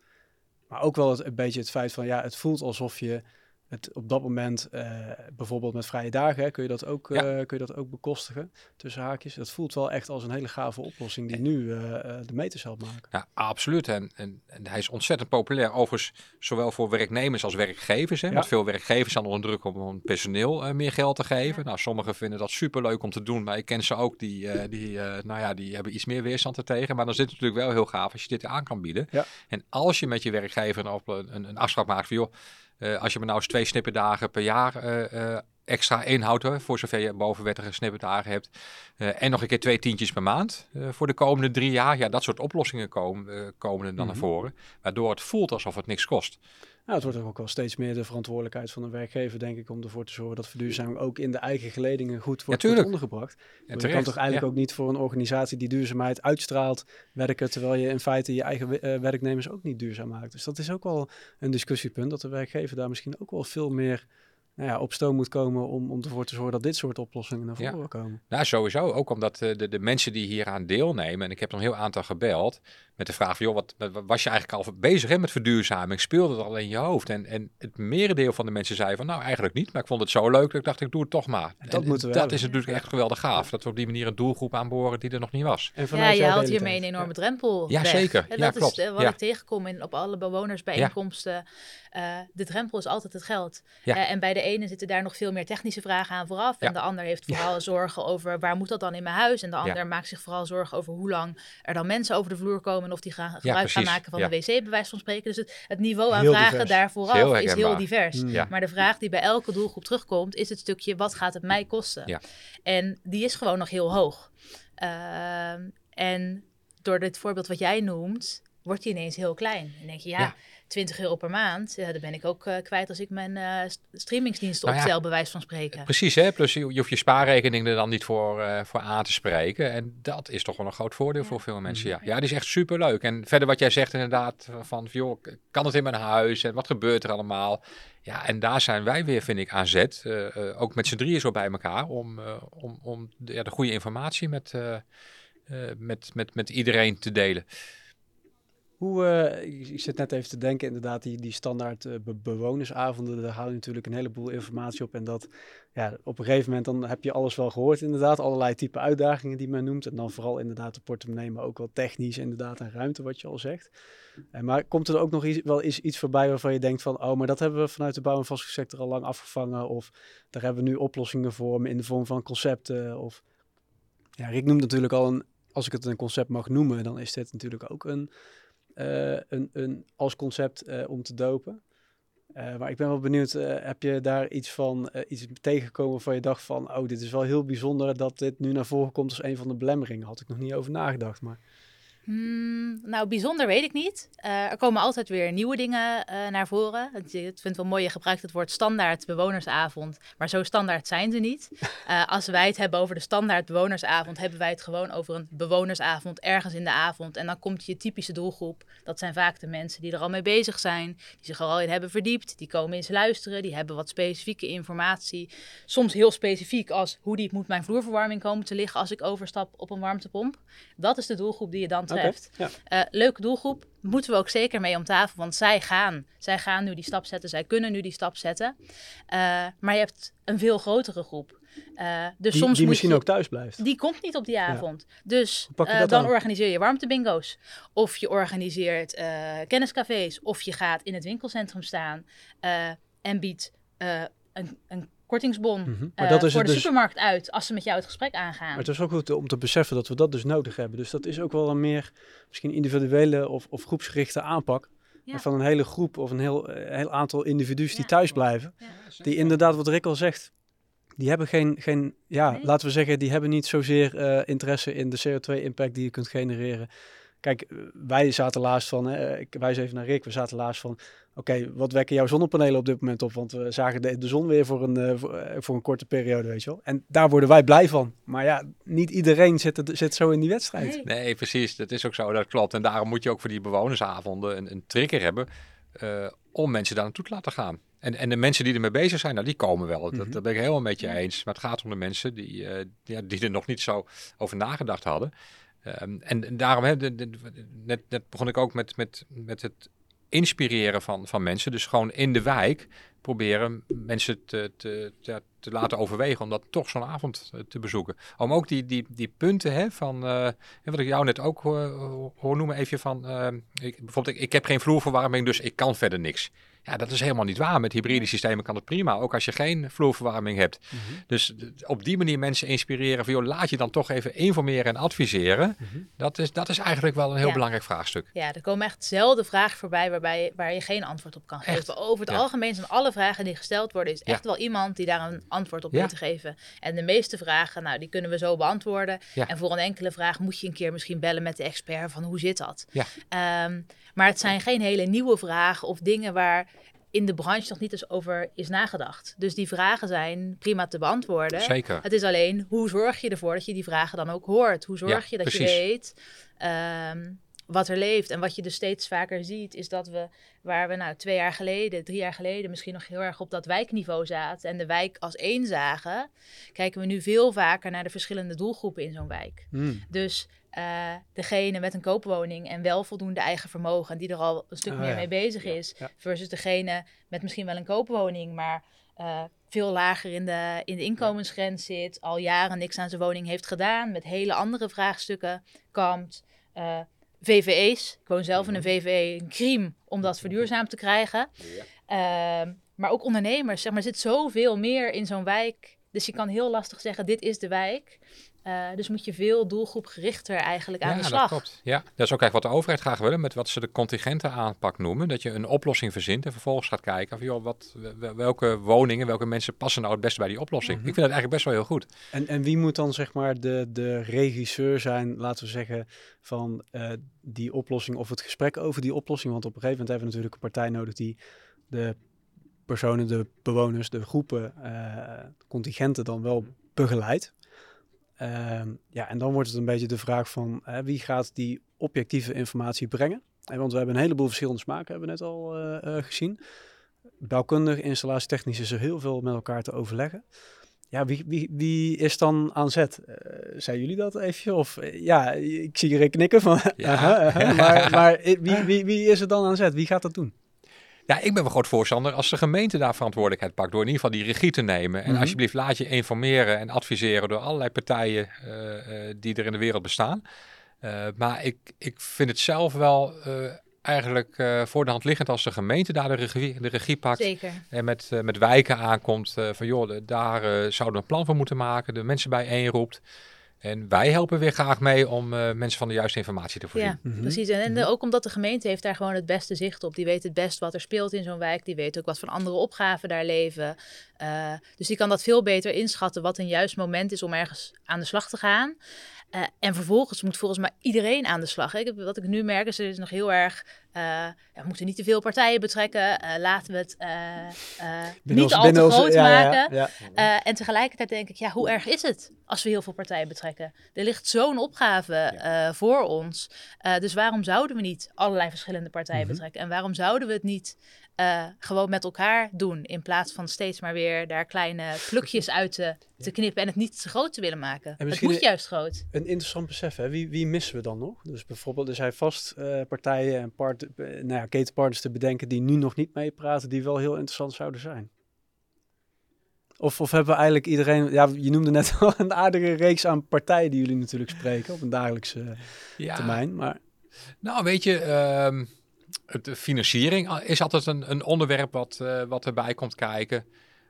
Maar ook wel het, een beetje het feit van, ja, het voelt alsof je het op dat moment, uh, bijvoorbeeld met vrije dagen, hè, kun, je dat ook, ja. uh, kun je dat ook bekostigen, tussen haakjes. Dat voelt wel echt als een hele gave oplossing die nu uh, de meters helpt maken. Ja, absoluut. En, en, en, hij is ontzettend populair, overigens zowel voor werknemers als werkgevers. Hè, ja. Want veel werkgevers staan onder druk om hun personeel meer geld te geven. Nou, sommigen vinden dat superleuk om te doen, maar ik ken ze ook, die, die, nou ja, die hebben iets meer weerstand er tegen. Maar dan zit het natuurlijk wel heel gaaf als je dit aan kan bieden. Ja. En als je met je werkgever een, een, een afspraak maakt van, joh, als je me nou eens twee snipperdagen per jaar uh, uh, extra inhoudt, voor zover je bovenwettige snipperdagen hebt. en nog een keer twee tientjes per maand voor de komende drie jaar. Ja, dat soort oplossingen komen, komen er dan Mhm. naar voren. Waardoor het voelt alsof het niks kost. Nou, het wordt ook wel steeds meer de verantwoordelijkheid van de werkgever, denk ik, om ervoor te zorgen dat verduurzaming ook in de eigen geledingen goed wordt, Ja, ondergebracht. En je kan toch eigenlijk ja. ook niet voor een organisatie die duurzaamheid uitstraalt werken, terwijl je in feite je eigen eh, werknemers ook niet duurzaam maakt. Dus dat is ook wel een discussiepunt, dat de werkgever daar misschien ook wel veel meer nou ja, op stoom moet komen om, om ervoor te zorgen dat dit soort oplossingen naar Ja. voren komen. Nou, sowieso. Ook omdat eh, de, de mensen die hieraan deelnemen, en ik heb nog een heel aantal gebeld, met de vraag van, joh, wat, wat- was je eigenlijk al bezig hè, met verduurzaming? Speelde het al in je hoofd? En, en het merendeel van de mensen zei van, nou, eigenlijk niet, maar ik vond het zo leuk dat ik dacht, ik doe het toch maar. En dat En moeten we dat hebben. is natuurlijk echt geweldig gaaf, dat we op die manier een doelgroep aanboren die er nog niet was. En Ja, vanuit je haalt hiermee een enorme drempel Ja, weg. zeker. En Ja, dat klopt. is eh, wat Ja. ik tegenkom in, op alle bewonersbijeenkomsten. Eh, de drempel is altijd het geld. Ja. Eh, en bij de ene zitten daar nog veel meer technische vragen aan vooraf. Ja. En de ander heeft vooral zorgen over waar moet dat dan in mijn huis. En de Ja. ander maakt zich vooral zorgen over hoe lang er dan mensen over de vloer komen. En of die gaan gebruik gaan maken van Ja. de wc, bij wijze van spreken. Dus het, het niveau aan Heel vragen divers. daar Is heel vooraf is heel herkenbaar. divers. Mm. Ja. Maar de vraag die bij elke doelgroep terugkomt, is het stukje wat gaat het mij kosten? Ja. En die is gewoon nog heel hoog. Ehm, en door dit voorbeeld wat jij noemt, wordt die ineens heel klein. Dan denk je, ja, Ja. 20 euro per maand, ja, dat ben ik ook eh, kwijt als ik mijn eh, st- streamingsdiensten Nou ja. opstel, bij wijze van spreken. Precies, hè? plus je, je hoeft je spaarrekening er dan niet voor, eh, voor aan te spreken. En dat is toch wel een groot voordeel Ja. voor veel mensen. Ja. Mhm. ja, die is echt superleuk. En verder wat jij zegt inderdaad, van joh, kan het in mijn huis en wat gebeurt er allemaal? Ja, en daar zijn wij weer, vind ik, aan zet. ook met z'n drieën zo bij elkaar om, eh, om, om de, ja, de goede informatie met, eh, eh, met, met, met iedereen te delen. Hoe, eh, ik, zit net even te denken, inderdaad, die, die standaard eh, be- bewonersavonden, daar haal je natuurlijk een heleboel informatie op. En dat, ja, op een gegeven moment dan heb je alles wel gehoord, inderdaad. Allerlei type uitdagingen die men noemt. En dan vooral inderdaad de portemonnee, maar ook wel technisch inderdaad en ruimte, wat je al zegt. En maar komt er ook nog iets, wel eens iets voorbij waarvan je denkt van, oh, maar dat hebben we vanuit de bouw- en vastgoedsector al lang afgevangen. Of daar hebben we nu oplossingen voor in de vorm van concepten. Of, ja, Rick noemt natuurlijk al een, als ik het een concept mag noemen, dan is dit natuurlijk ook een een, een, als concept eh, om te dopen. Eh, maar ik ben wel benieuwd, eh, heb je daar iets van eh, iets tegengekomen waarvan je dacht van, oh, dit is wel heel bijzonder dat dit nu naar voren komt als een van de belemmeringen. Had ik nog niet over nagedacht, maar Hmm, nou, bijzonder weet ik niet. Eh, er komen altijd weer nieuwe dingen eh, naar voren. Het- Ik vind het wel mooi, je gebruikt het woord standaard bewonersavond. Maar zo standaard zijn ze niet. [laughs] Eh, als wij het hebben over de standaard bewonersavond, hebben wij het gewoon over een bewonersavond ergens in de avond. En dan komt je typische doelgroep. Dat zijn vaak de mensen die er al mee bezig zijn, die zich er al in hebben verdiept. Die komen eens luisteren, die hebben wat specifieke informatie. Soms heel specifiek als hoe diep moet mijn vloerverwarming komen te liggen als ik overstap op een warmtepomp. Dat is de doelgroep die je dan Ja. Eh, leuke doelgroep. Moeten we ook zeker mee om tafel. Want zij gaan. Zij gaan nu die stap zetten. Zij kunnen nu die stap zetten. Eh, maar je hebt een veel grotere groep. Eh, dus Die, soms die misschien je- ook thuis blijft. Die komt niet op die avond. Dus dan organiseer je warmtebingo's. Of je organiseert kenniscafés. Of je gaat in het winkelcentrum staan. en biedt een, een kortingsbon Mhm. eh, Maar dat is voor de dus. supermarkt uit als ze met jou het gesprek aangaan. Maar het is ook goed om te beseffen dat we dat dus nodig hebben. Dus dat is ook wel een meer misschien individuele of, of groepsgerichte aanpak. Ja. Van een hele groep of een heel, eh, heel aantal individu's die thuis blijven. Die inderdaad, wat Rick al zegt, die hebben geen, geen ja, Nee. laten we zeggen, die hebben niet zozeer eh, interesse in de CO2-impact die je kunt genereren. Kijk, eh, wij zaten laatst van, hè, ik wijs even naar Rick, we zaten laatst van, oké, wat wekken jouw zonnepanelen op dit moment op? Want we zagen de, de zon weer voor een, eh, voor, eh, voor een korte periode, weet je wel. En daar worden wij blij van. Maar ja, niet iedereen zit, zit zo in die wedstrijd. Nee. Nee, precies. Dat is ook zo, dat klopt. En daarom moet je ook voor die bewonersavonden een, een trigger hebben om mensen daar naartoe te laten gaan. En, en de mensen die ermee bezig zijn, nou, die komen wel. Dat, Mhm. dat ben ik helemaal met je eens. Maar het gaat om de mensen die, die, die er nog niet zo over nagedacht hadden. Ehm, en, daarom, de- net, net begon ik ook met, met, met het inspireren van, van mensen. Dus gewoon in de wijk proberen mensen te, te, te, te laten overwegen om dat toch zo'n avond eh, te bezoeken. Om ook die, die, die punten hè, van, eh, wat ik jou net ook hoor, hoor noemen, even van, eh, ik, bijvoorbeeld ik, ik heb geen vloerverwarming, dus ik kan verder niks. Ja, dat is helemaal niet waar. Met hybride systemen kan het prima, ook als je geen vloerverwarming hebt. Dus d- op die manier mensen inspireren van, joh, laat je dan toch even informeren en adviseren. Mhm. Dat is, dat is eigenlijk wel een heel Ja. belangrijk vraagstuk. Ja, er komen echt zelden vragen voorbij waarbij, waar je geen antwoord op kan Echt? geven. Over het Ja. algemeen zijn alle vragen die gesteld worden, is Ja. echt wel iemand die daar een antwoord op te geven. En de meeste vragen, nou, die kunnen we zo beantwoorden. Ja. En voor een enkele vraag moet je een keer misschien bellen met de expert van hoe zit dat. Ja. Ehm, maar het zijn geen hele nieuwe vragen of dingen waar in de branche nog niet eens over is nagedacht. Dus die vragen zijn prima te beantwoorden. Zeker. Het is alleen, hoe zorg je ervoor dat je die vragen dan ook hoort? Hoe zorg Ja, je dat je weet ehm, wat er leeft? En wat je dus steeds vaker ziet, is dat we, waar we nou twee jaar geleden, drie jaar geleden, misschien nog heel erg op dat wijkniveau zaten en de wijk als één zagen, kijken we nu veel vaker naar de verschillende doelgroepen in zo'n wijk. Mm. Dus eh, degene met een koopwoning en wel voldoende eigen vermogen, die er al een stuk Ah, meer ja. mee bezig Ja, is, ja. versus degene met misschien wel een koopwoning, maar eh, veel lager in de, in de inkomensgrens zit, al jaren niks aan zijn woning heeft gedaan, met hele andere vraagstukken kampt. eh, VVE's, ik woon zelf in een VVE, een crime om dat verduurzaamd te krijgen. Ehm, maar ook ondernemers, zeg maar, er zit zoveel meer in zo'n wijk. Dus je kan heel lastig zeggen, dit is de wijk. Eh, dus moet je veel doelgroepgerichter eigenlijk aan ja, de dat slag. klopt. Ja, dat is ook eigenlijk wat de overheid graag wil, met wat ze de contingenten aanpak noemen. Dat je een oplossing verzint en vervolgens gaat kijken van, joh, wat, wel- welke woningen, welke mensen passen nou het beste bij die oplossing. Mhm. Ik vind dat eigenlijk best wel heel goed. En, en wie moet dan zeg maar de, de regisseur zijn, laten we zeggen, van eh, die oplossing of het gesprek over die oplossing? Want op een gegeven moment hebben we natuurlijk een partij nodig die de personen, de bewoners, de groepen, eh, contingenten dan wel begeleidt. Ehm, ja, en dan wordt het een beetje de vraag van eh, wie gaat die objectieve informatie brengen? En want we hebben een heleboel verschillende smaken, hebben we net al eh, eh, gezien. Bouwkundig, installatietechnisch is er heel veel met elkaar te overleggen. Ja, wie, wie, wie is dan aan zet? Eh, zijn jullie dat even? Of eh, ja, ik zie Rick knikken van. [laughs] Ja. aha, aha, maar maar eh, wie, wie, wie is er dan aan zet? Wie gaat dat doen? Ja, ik ben wel groot voorstander als de gemeente daar verantwoordelijkheid pakt door in ieder geval die regie te nemen. En Mhm. alsjeblieft laat je informeren en adviseren door allerlei partijen eh, eh, die er in de wereld bestaan. Eh, maar ik, ik vind het zelf wel eigenlijk voor de hand liggend als de gemeente daar de regie, de regie pakt. Zeker. En met, met wijken aankomt van joh, daar zouden we een plan voor moeten maken. De mensen bijeenroept. En wij helpen weer graag mee om eh, mensen van de juiste informatie te voorzien. Ja, Mhm. precies. En, en Mhm. ook omdat de gemeente heeft daar gewoon het beste zicht op. Die weet het best wat er speelt in zo'n wijk. Die weet ook wat voor andere opgaven daar leven. Eh, dus die kan dat veel beter inschatten wat een juist moment is om ergens aan de slag te gaan. Eh, en vervolgens moet volgens mij iedereen aan de slag. Ik heb, wat ik nu merk is, er is nog heel erg... eh, ja, we moeten niet te veel partijen betrekken. Eh, laten we het eh, eh, niet al te groot ja, maken. ja. Eh, en tegelijkertijd denk ik, ja, hoe erg is het als we heel veel partijen betrekken? Er ligt zo'n opgave eh, voor ons. Eh, dus waarom zouden we niet allerlei verschillende partijen Mhm. betrekken? En waarom zouden we het niet eh, gewoon met elkaar doen? In plaats van steeds maar weer daar kleine plukjes [laughs] uit te, te knippen en het niet te groot te willen maken. Het moet juist groot. Een interessant besef, hè? Wie, wie missen we dan nog? Dus bijvoorbeeld, er zijn vast eh, partijen en part, eh, nou ja, ketenpartners te bedenken die nu nog niet meepraten, die wel heel interessant zouden zijn. Of, of hebben we eigenlijk iedereen, ja, je noemde net [laughs] al een aardige reeks aan partijen die jullie natuurlijk spreken op een dagelijkse Ja, termijn. Maar Nou, weet je, ehm, de financiering is altijd een, een onderwerp wat, eh, wat erbij komt kijken.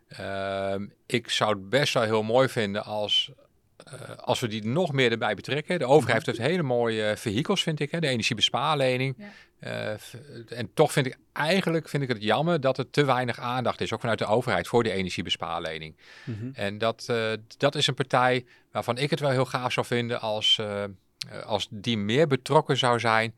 Ehm, ik zou het best wel heel mooi vinden als, eh, als we die nog meer erbij betrekken. De overheid heeft hele mooie vehikels, vind ik. Hè? De energiebespaarlening. Ja. Eh, en toch vind ik eigenlijk vind ik het jammer dat er te weinig aandacht is, ook vanuit de overheid, voor die energiebespaarlening. Mhm. En dat, eh, dat is een partij waarvan ik het wel heel gaaf zou vinden als, eh, eh, als die meer betrokken zou zijn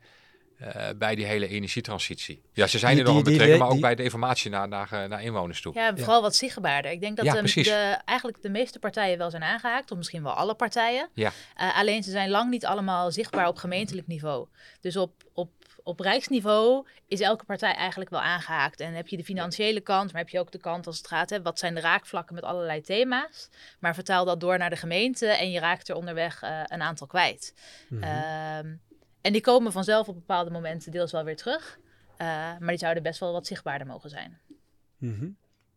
eh, bij die hele energietransitie. Ja, ze zijn Die- er nog aan die- die betrekken, maar ook die- bij de informatie naar, naar, eh, naar inwoners toe. Ja, vooral wat zichtbaarder. Ik denk dat Ja, de, precies. de, eigenlijk de meeste partijen wel zijn aangehaakt, of misschien wel alle partijen. Ja. Eh, alleen ze zijn lang niet allemaal zichtbaar op gemeentelijk niveau. Dus op, op, op rijksniveau is elke partij eigenlijk wel aangehaakt. En heb je de financiële kant, maar heb je ook de kant als het gaat, hè, wat zijn de raakvlakken met allerlei thema's. Maar vertaal dat door naar de gemeente en je raakt er onderweg eh, een aantal kwijt. Ehm, en die komen vanzelf op bepaalde momenten deels wel weer terug. Eh, maar die zouden best wel wat zichtbaarder mogen zijn. Mhm.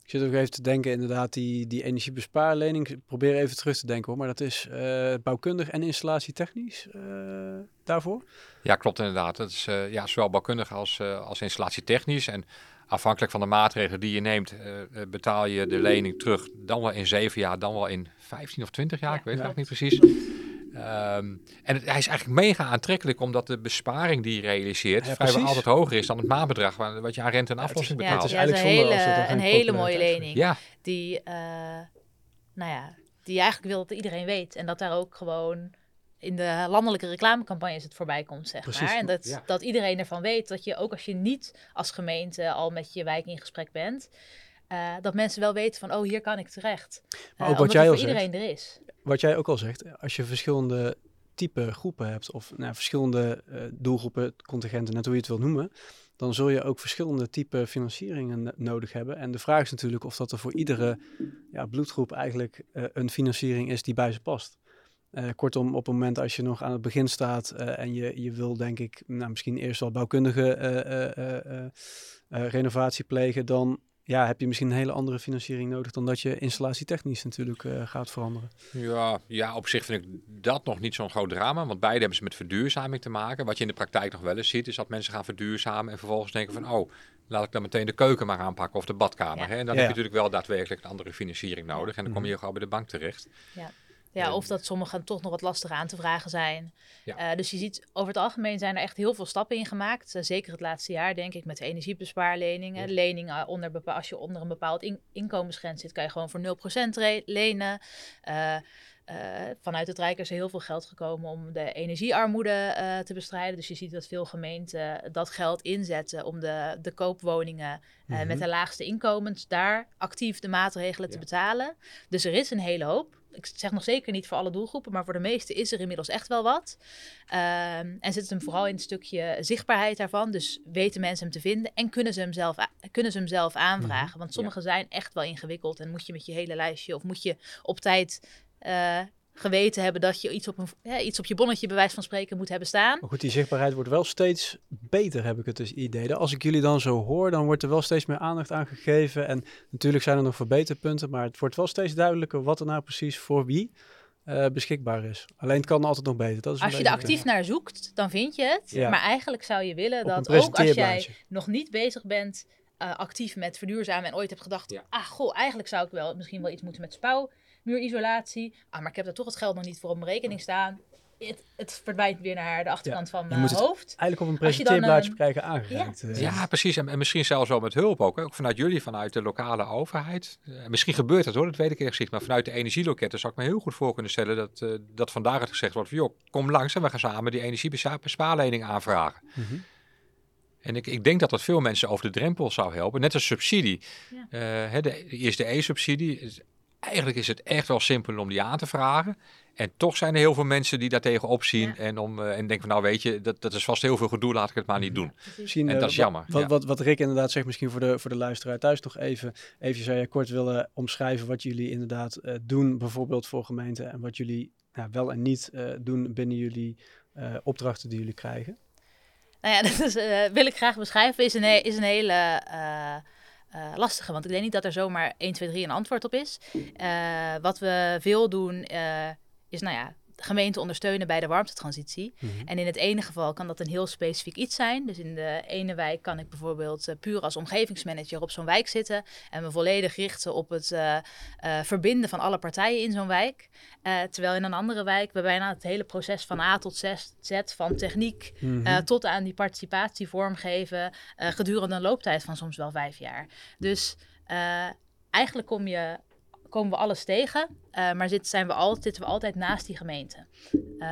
Ik zit ook even te denken, inderdaad, die, die energiebespaarlening. Ik probeer even terug te denken hoor, maar dat is eh, bouwkundig en installatietechnisch eh, daarvoor. Ja, klopt inderdaad. Dat is eh, ja, zowel bouwkundig als, eh, als installatietechnisch. En afhankelijk van de maatregelen die je neemt, betaal je de lening terug. Dan wel in zeven jaar, dan wel in 15 of 20 jaar. Ja, ik weet het ja. ook niet precies. Ehm, en het, hij is eigenlijk mega aantrekkelijk, omdat de besparing die je realiseert Ja, vrijwel altijd hoger is dan het maandbedrag waar- wat je aan rente en Ja, aflossing ja, betaalt. het is ja, het is een eigenlijk zonde hele, een hele mooie lening. Ja, Die, eh, nou ja, die eigenlijk wil dat iedereen weet. En dat daar ook gewoon in de landelijke reclamecampagnes het voorbij komt, zeg Precies. maar. En dat, Ja. dat iedereen ervan weet dat je, ook als je niet als gemeente al met je wijk in gesprek bent, eh, dat mensen wel weten van, oh, hier kan ik terecht. Maar Eh, ook wat jij al zegt. er is. Wat jij ook al zegt, als je verschillende type groepen hebt, of nou, verschillende eh, doelgroepen, contingenten, net hoe je het wil noemen, dan zul je ook verschillende type financieringen no- nodig hebben. En de vraag is natuurlijk of dat er voor iedere ja, bloedgroep eigenlijk een financiering is die bij ze past. Kortom, op het moment als je nog aan het begin staat en je, je wil denk ik nou, misschien eerst wel bouwkundige renovatie plegen, dan ja, heb je misschien een hele andere financiering nodig dan dat je installatietechnisch natuurlijk eh, gaat veranderen. Ja, ja, op zich vind ik dat nog niet zo'n groot drama. Want beide hebben ze met verduurzaming te maken. Wat je in de praktijk nog wel eens ziet, is dat mensen gaan verduurzamen en vervolgens denken van, oh, laat ik dan meteen de keuken maar aanpakken of de badkamer. Ja. Hè? En dan Ja. heb je natuurlijk wel daadwerkelijk een andere financiering nodig. En dan kom Mhm. je gewoon bij de bank terecht. Ja, En- of dat sommigen toch nog wat lastiger aan te vragen zijn. Ja. Eh, dus je ziet, over het algemeen zijn er echt heel veel stappen in gemaakt. Eh, zeker het laatste jaar, denk ik, met de energiebespaarleningen. Ja. Leningen onder als je onder een bepaald in- inkomensgrens zit, kan je gewoon voor 0% re- lenen. Eh, vanuit het Rijk is er heel veel geld gekomen om de energiearmoede te bestrijden. Dus je ziet dat veel gemeenten dat geld inzetten om de, de koopwoningen Mhm. met de laagste inkomens daar actief de maatregelen te Ja. betalen. Dus er is een hele hoop. Ik zeg nog zeker niet voor alle doelgroepen, maar voor de meeste is er inmiddels echt wel wat. Ehm, en zit het hem vooral in het stukje zichtbaarheid daarvan. Dus weten mensen hem te vinden en kunnen ze hem zelf, kunnen ze hem zelf aanvragen. Want sommige zijn echt wel ingewikkeld en moet je met je hele lijstje of moet je op tijd eh, geweten hebben dat je iets op, een, iets op je bonnetje bij wijze van spreken moet hebben staan. Maar goed, die zichtbaarheid wordt wel steeds beter, heb ik het dus idee. Als ik jullie dan zo hoor, dan wordt er wel steeds meer aandacht aan gegeven. En natuurlijk zijn er nog verbeterpunten, maar het wordt wel steeds duidelijker wat er nou precies voor wie eh, beschikbaar is. Alleen het kan altijd nog beter. Dat is Als je er actief naar zoekt, dan vind je het. Ja. Maar eigenlijk zou je willen Op dat ook als jij nog niet bezig bent eh, actief met verduurzamen en ooit hebt gedacht, Ja. ah goh, eigenlijk zou ik wel misschien wel iets moeten met spouwmuurisolatie. Ah, maar ik heb daar toch het geld nog niet voor op mijn rekening staan. Het, het verdwijnt weer naar de achterkant van je mijn moet het hoofd. Eigenlijk op een Als je dan, presenteerblaadje eh, krijgen aangereikt. eh. Ja, precies. En, en misschien zelfs wel met hulp ook. Hè? Ook vanuit jullie, vanuit de lokale overheid. Eh, misschien gebeurt dat hoor, dat weet ik eerlijk gezegd. Maar vanuit de energieloketten zou ik me heel goed voor kunnen stellen dat, eh, dat vandaag het gezegd wordt van... joh, kom langs en we gaan samen die energiebespaarlening aanvragen. Mhm. En ik, ik denk dat dat veel mensen over de drempel zou helpen. Net als subsidie. Ja. Eh, hè, de, eerst de E-subsidie. Eigenlijk is het echt wel simpel om die aan te vragen. En toch zijn er heel veel mensen die daar tegenop zien. Ja. En, om, eh, en denken van nou weet je, dat, dat is vast heel veel gedoe, laat ik het maar niet doen. Misschien, En eh, dat is jammer, Wat, ja. wat, wat Rick inderdaad zegt, misschien voor de, voor de luisteraar thuis nog even. Even zou je kort willen omschrijven wat jullie inderdaad eh, doen, bijvoorbeeld voor gemeenten. En wat jullie nou, wel en niet eh, doen binnen jullie eh, opdrachten die jullie krijgen. Nou ja, [laughs] dat is, eh, wil ik graag beschrijven, is een, is een hele eh, lastige. Want ik denk niet dat er zomaar 1, 2, 3 een antwoord op is. Eh, wat we veel doen, eh, is nou ja, gemeenten ondersteunen bij de warmtetransitie. Mhm. En in het ene geval kan dat een heel specifiek iets zijn. Dus in de ene wijk kan ik bijvoorbeeld uh, puur als omgevingsmanager op zo'n wijk zitten en me volledig richten op het uh, uh, verbinden van alle partijen in zo'n wijk. terwijl in een andere wijk we bijna het hele proces van A tot Z, van techniek Mhm. tot aan die participatie vormgeven gedurende een looptijd van soms wel vijf jaar. Dus eigenlijk kom je komen we alles tegen, uh, maar zit, zijn we al, zitten we altijd naast die gemeente. Uh,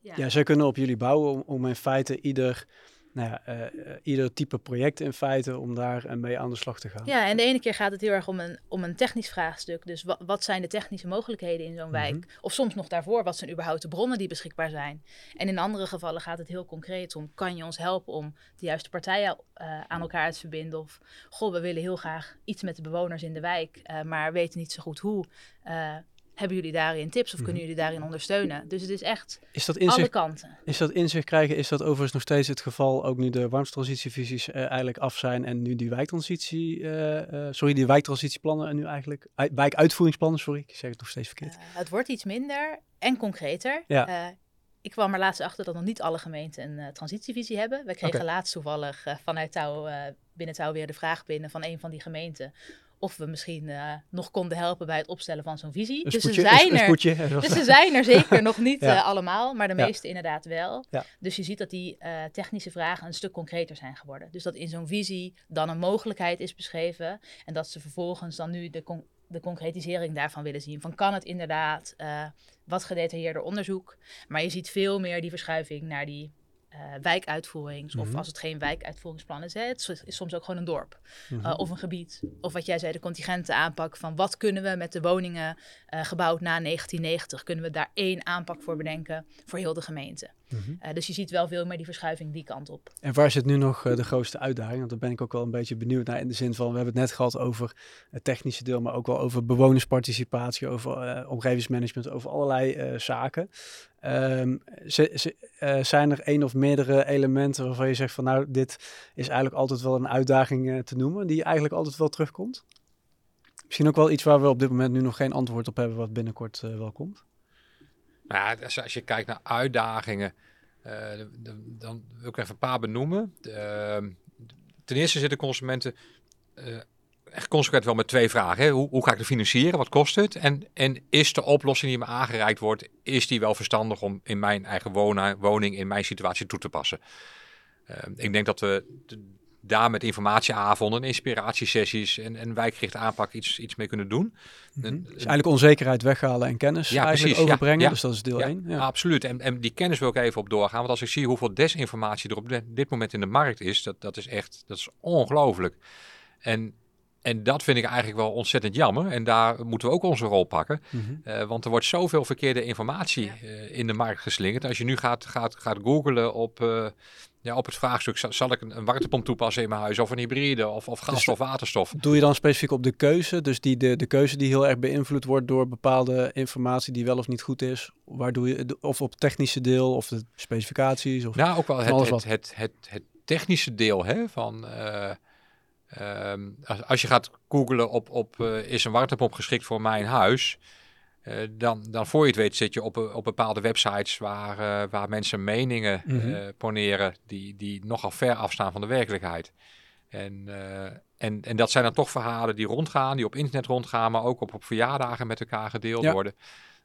ja. ja, zij kunnen op jullie bouwen om, om in feite ieder, nou ja, uh, ieder type project in feite om daar mee aan de slag te gaan. Ja, en de ene keer gaat het heel erg om een, om een technisch vraagstuk. Dus wat, wat zijn de technische mogelijkheden in zo'n Mhm. wijk? Of soms nog daarvoor, wat zijn überhaupt de bronnen die beschikbaar zijn? En in andere gevallen gaat het heel concreet om, kan je ons helpen om de juiste partijen uh, aan elkaar te verbinden? Of, goh, we willen heel graag iets met de bewoners in de wijk, uh, maar weten niet zo goed hoe. Hebben jullie daarin tips of Mhm. kunnen jullie daarin ondersteunen? Dus het is echt is dat alle inzicht, kanten. Is dat inzicht krijgen, is dat overigens nog steeds het geval, ook nu de warmtetransitievisies uh, eigenlijk af zijn en nu die wijktransitie, uh, sorry, die wijktransitieplannen en nu eigenlijk, wijkuitvoeringsplannen, sorry, ik zeg het nog steeds verkeerd. Het wordt iets minder en concreter. Ja. Ik kwam er laatst achter dat nog niet alle gemeenten een transitievisie hebben. We kregen laatst toevallig vanuit touw, binnen touw weer de vraag binnen van een van die gemeenten. Of we misschien uh, nog konden helpen bij het opstellen van zo'n visie. Een dus spoedje, ze zijn een, een er. [laughs] Dus [laughs] ze zijn er zeker nog niet Ja. uh, allemaal, maar de Ja. meeste inderdaad wel. Ja. Dus je ziet dat die uh, technische vragen een stuk concreter zijn geworden. Dus dat in zo'n visie dan een mogelijkheid is beschreven en dat ze vervolgens dan nu de, con de concretisering daarvan willen zien. Van kan het inderdaad wat gedetailleerder onderzoek, maar je ziet veel meer die verschuiving naar die uh, wijkuitvoerings. Of Mhm. als het geen wijkuitvoeringsplan is, hè, het is soms ook gewoon een dorp Mhm. uh, of een gebied. Of wat jij zei, de contingente aanpak van wat kunnen we met de woningen uh, gebouwd na 1990, kunnen we daar één aanpak voor bedenken voor heel de gemeente. Mhm. Dus je ziet wel veel meer die verschuiving die kant op. En waar zit nu nog de grootste uitdaging? Want daar ben ik ook wel een beetje benieuwd naar in de zin van, we hebben het net gehad over het technische deel, maar ook wel over bewonersparticipatie, over omgevingsmanagement, over allerlei zaken. Ze, uh, zijn er één of meerdere elementen waarvan je zegt van nou, dit is eigenlijk altijd wel een uitdaging uh, te noemen, die eigenlijk altijd wel terugkomt? Misschien ook wel iets waar we op dit moment nu nog geen antwoord op hebben, wat binnenkort uh, wel komt. Nou als je kijkt naar uitdagingen, dan wil ik even een paar benoemen. Uh, ten eerste zitten consumenten echt consequent wel met twee vragen. Hè? Hoe, hoe, ga ik het financieren? Wat kost het? En, en is de oplossing die me aangereikt wordt, is die wel verstandig om in mijn eigen wonen, woning, in mijn situatie toe te passen? Uh, ik denk dat we daar met informatieavonden, inspiratiesessies en, en wijkgerichte aanpak iets, iets mee kunnen doen. Mm -hmm. Dus eigenlijk onzekerheid weghalen en kennis ja, eigenlijk precies, overbrengen. Ja, ja. Dus dat is deel ja, 1. Ja. Absoluut. En, en die kennis wil ik even op doorgaan. Want als ik zie hoeveel desinformatie er op dit moment in de markt is, dat, dat is echt dat is ongelooflijk. En, en dat vind ik eigenlijk wel ontzettend jammer. En daar moeten we ook onze rol pakken. Mm -hmm. uh, want er wordt zoveel verkeerde informatie ja. uh, in de markt geslingerd. Als je nu gaat, gaat, gaat googlen op, uh, ja, op het vraagstuk... zal ik een, een warmtepomp toepassen in mijn huis... of een hybride, of, of gas Dus of waterstof. Doe je dan specifiek op de keuze? Dus die, de, de keuze die heel erg beïnvloed wordt... door bepaalde informatie die wel of niet goed is? Waar doe je, of op het technische deel, of de specificaties? Of nou, ook wel het, het, het, het, technische deel hè, van... Um, als, als, je gaat googlen op, op uh, is een warmtepomp geschikt voor mijn huis, uh, dan, dan voor je het weet zit je op, op bepaalde websites waar, uh, waar mensen meningen mm -hmm. poneren die, die nogal ver afstaan van de werkelijkheid. En, en, en dat zijn dan toch verhalen die rondgaan, die op internet rondgaan, maar ook op, op verjaardagen met elkaar gedeeld Ja. worden.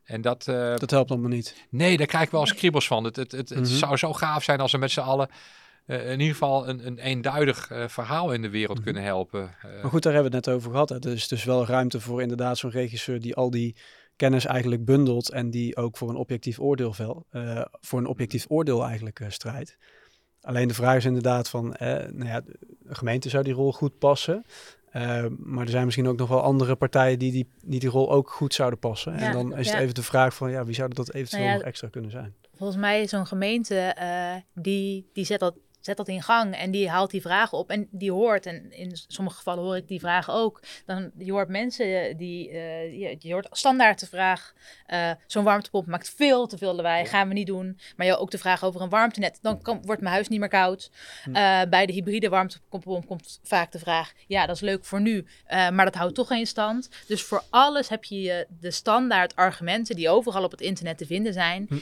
En dat, dat helpt allemaal niet. Nee, daar krijg ik wel eens kriebels van. Het, het, het, het Mhm. zou zo gaaf zijn als we met z'n allen uh, in ieder geval een, een eenduidig uh, verhaal in de wereld Mhm. kunnen helpen. Uh, Maar goed, daar hebben we het net over gehad. Hè. Er is dus wel ruimte voor inderdaad zo'n regisseur die al die kennis eigenlijk bundelt en die ook voor een objectief oordeel, vel, uh, voor een objectief oordeel eigenlijk uh, strijdt. Alleen de vraag is inderdaad van, eh, nou ja, de gemeente zou die rol goed passen. Uh, maar er zijn misschien ook nog wel andere partijen die die, die, die rol ook goed zouden passen. Ja, en dan is ja. het even de vraag van, ja, wie zou dat eventueel Nou ja, nog extra kunnen zijn? Volgens mij is zo'n gemeente, uh, die, die zet dat zet dat in gang en die haalt die vragen op en die hoort, en in sommige gevallen hoor ik die vragen ook, dan je hoort mensen die, uh, je, je, hoort standaard de vraag, uh, zo'n warmtepomp maakt veel te veel lawaai, gaan we niet doen. Maar je ook de vraag over een warmtenet, dan kan, wordt mijn huis niet meer koud. Hm. Uh, bij de hybride warmtepomp komt vaak de vraag, ja dat is leuk voor nu, maar dat houdt toch geen stand. Dus voor alles heb je de standaard argumenten die overal op het internet te vinden zijn. Hm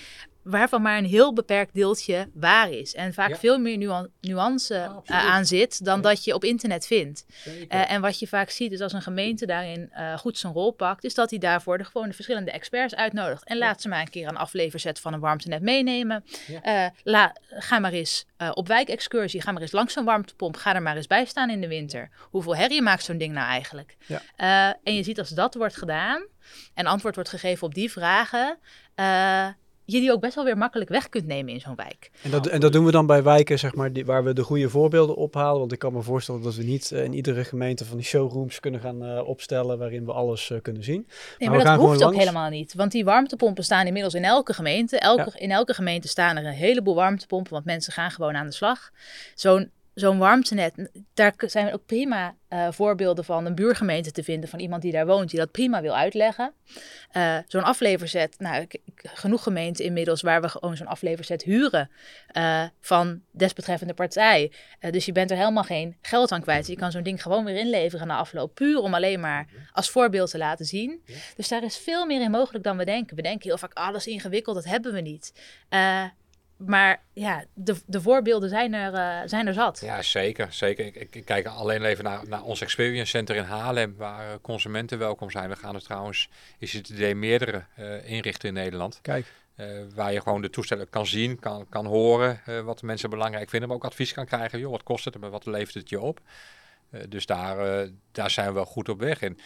waarvan maar een heel beperkt deeltje waar is. En vaak veel meer nuance uh, aan zit dan dat je op internet vindt. Uh, en wat je vaak ziet is als een gemeente daarin uh, goed zijn rol pakt, is dat hij daarvoor de gewone verschillende experts uitnodigt. En laat ze maar een keer een afleverzet van een warmtenet meenemen. La, ga maar eens op wijkexcursie, ga maar eens langs zo'n warmtepomp, ga er maar eens bij staan in de winter. Hoeveel herrie maakt zo'n ding nou eigenlijk? en je ziet als dat wordt gedaan en antwoord wordt gegeven op die vragen je die ook best wel weer makkelijk weg kunt nemen in zo'n wijk. En dat, en dat doen we dan bij wijken, zeg maar, die, waar we de goede voorbeelden ophalen. Want ik kan me voorstellen dat we niet uh, in iedere gemeente van die showrooms kunnen gaan uh, opstellen waarin we alles uh, kunnen zien. Nee, maar, maar dat hoeft ook langs... helemaal niet. Want die warmtepompen staan inmiddels in elke gemeente. Elke, ja. In elke gemeente staan er een heleboel warmtepompen, want mensen gaan gewoon aan de slag. Zo'n zo'n warmtenet, daar zijn ook prima uh, voorbeelden van een buurgemeente te vinden van iemand die daar woont, die dat prima wil uitleggen. Uh, zo'n afleverzet, nou, ik, ik, genoeg gemeenten inmiddels waar we gewoon zo'n afleverzet huren uh, van desbetreffende partij. dus je bent er helemaal geen geld aan kwijt. Je kan zo'n ding gewoon weer inleveren na afloop, puur om alleen maar als voorbeeld te laten zien. Dus daar is veel meer in mogelijk dan we denken. We denken heel vaak, ah, is ingewikkeld, dat hebben we niet maar ja, de, de voorbeelden zijn er, uh, zijn er zat. Ja, zeker. zeker. Ik, ik, kijk alleen even naar, naar ons Experience Center in Haarlem, waar consumenten welkom zijn. We gaan er trouwens, is het idee, meerdere uh, inrichten in Nederland. Kijk. Uh, waar je gewoon de toestellen kan zien, kan, kan horen wat de mensen belangrijk vinden, maar ook advies kan krijgen. Joh, wat kost het en wat levert het je op? dus daar, daar zijn we wel goed op weg. En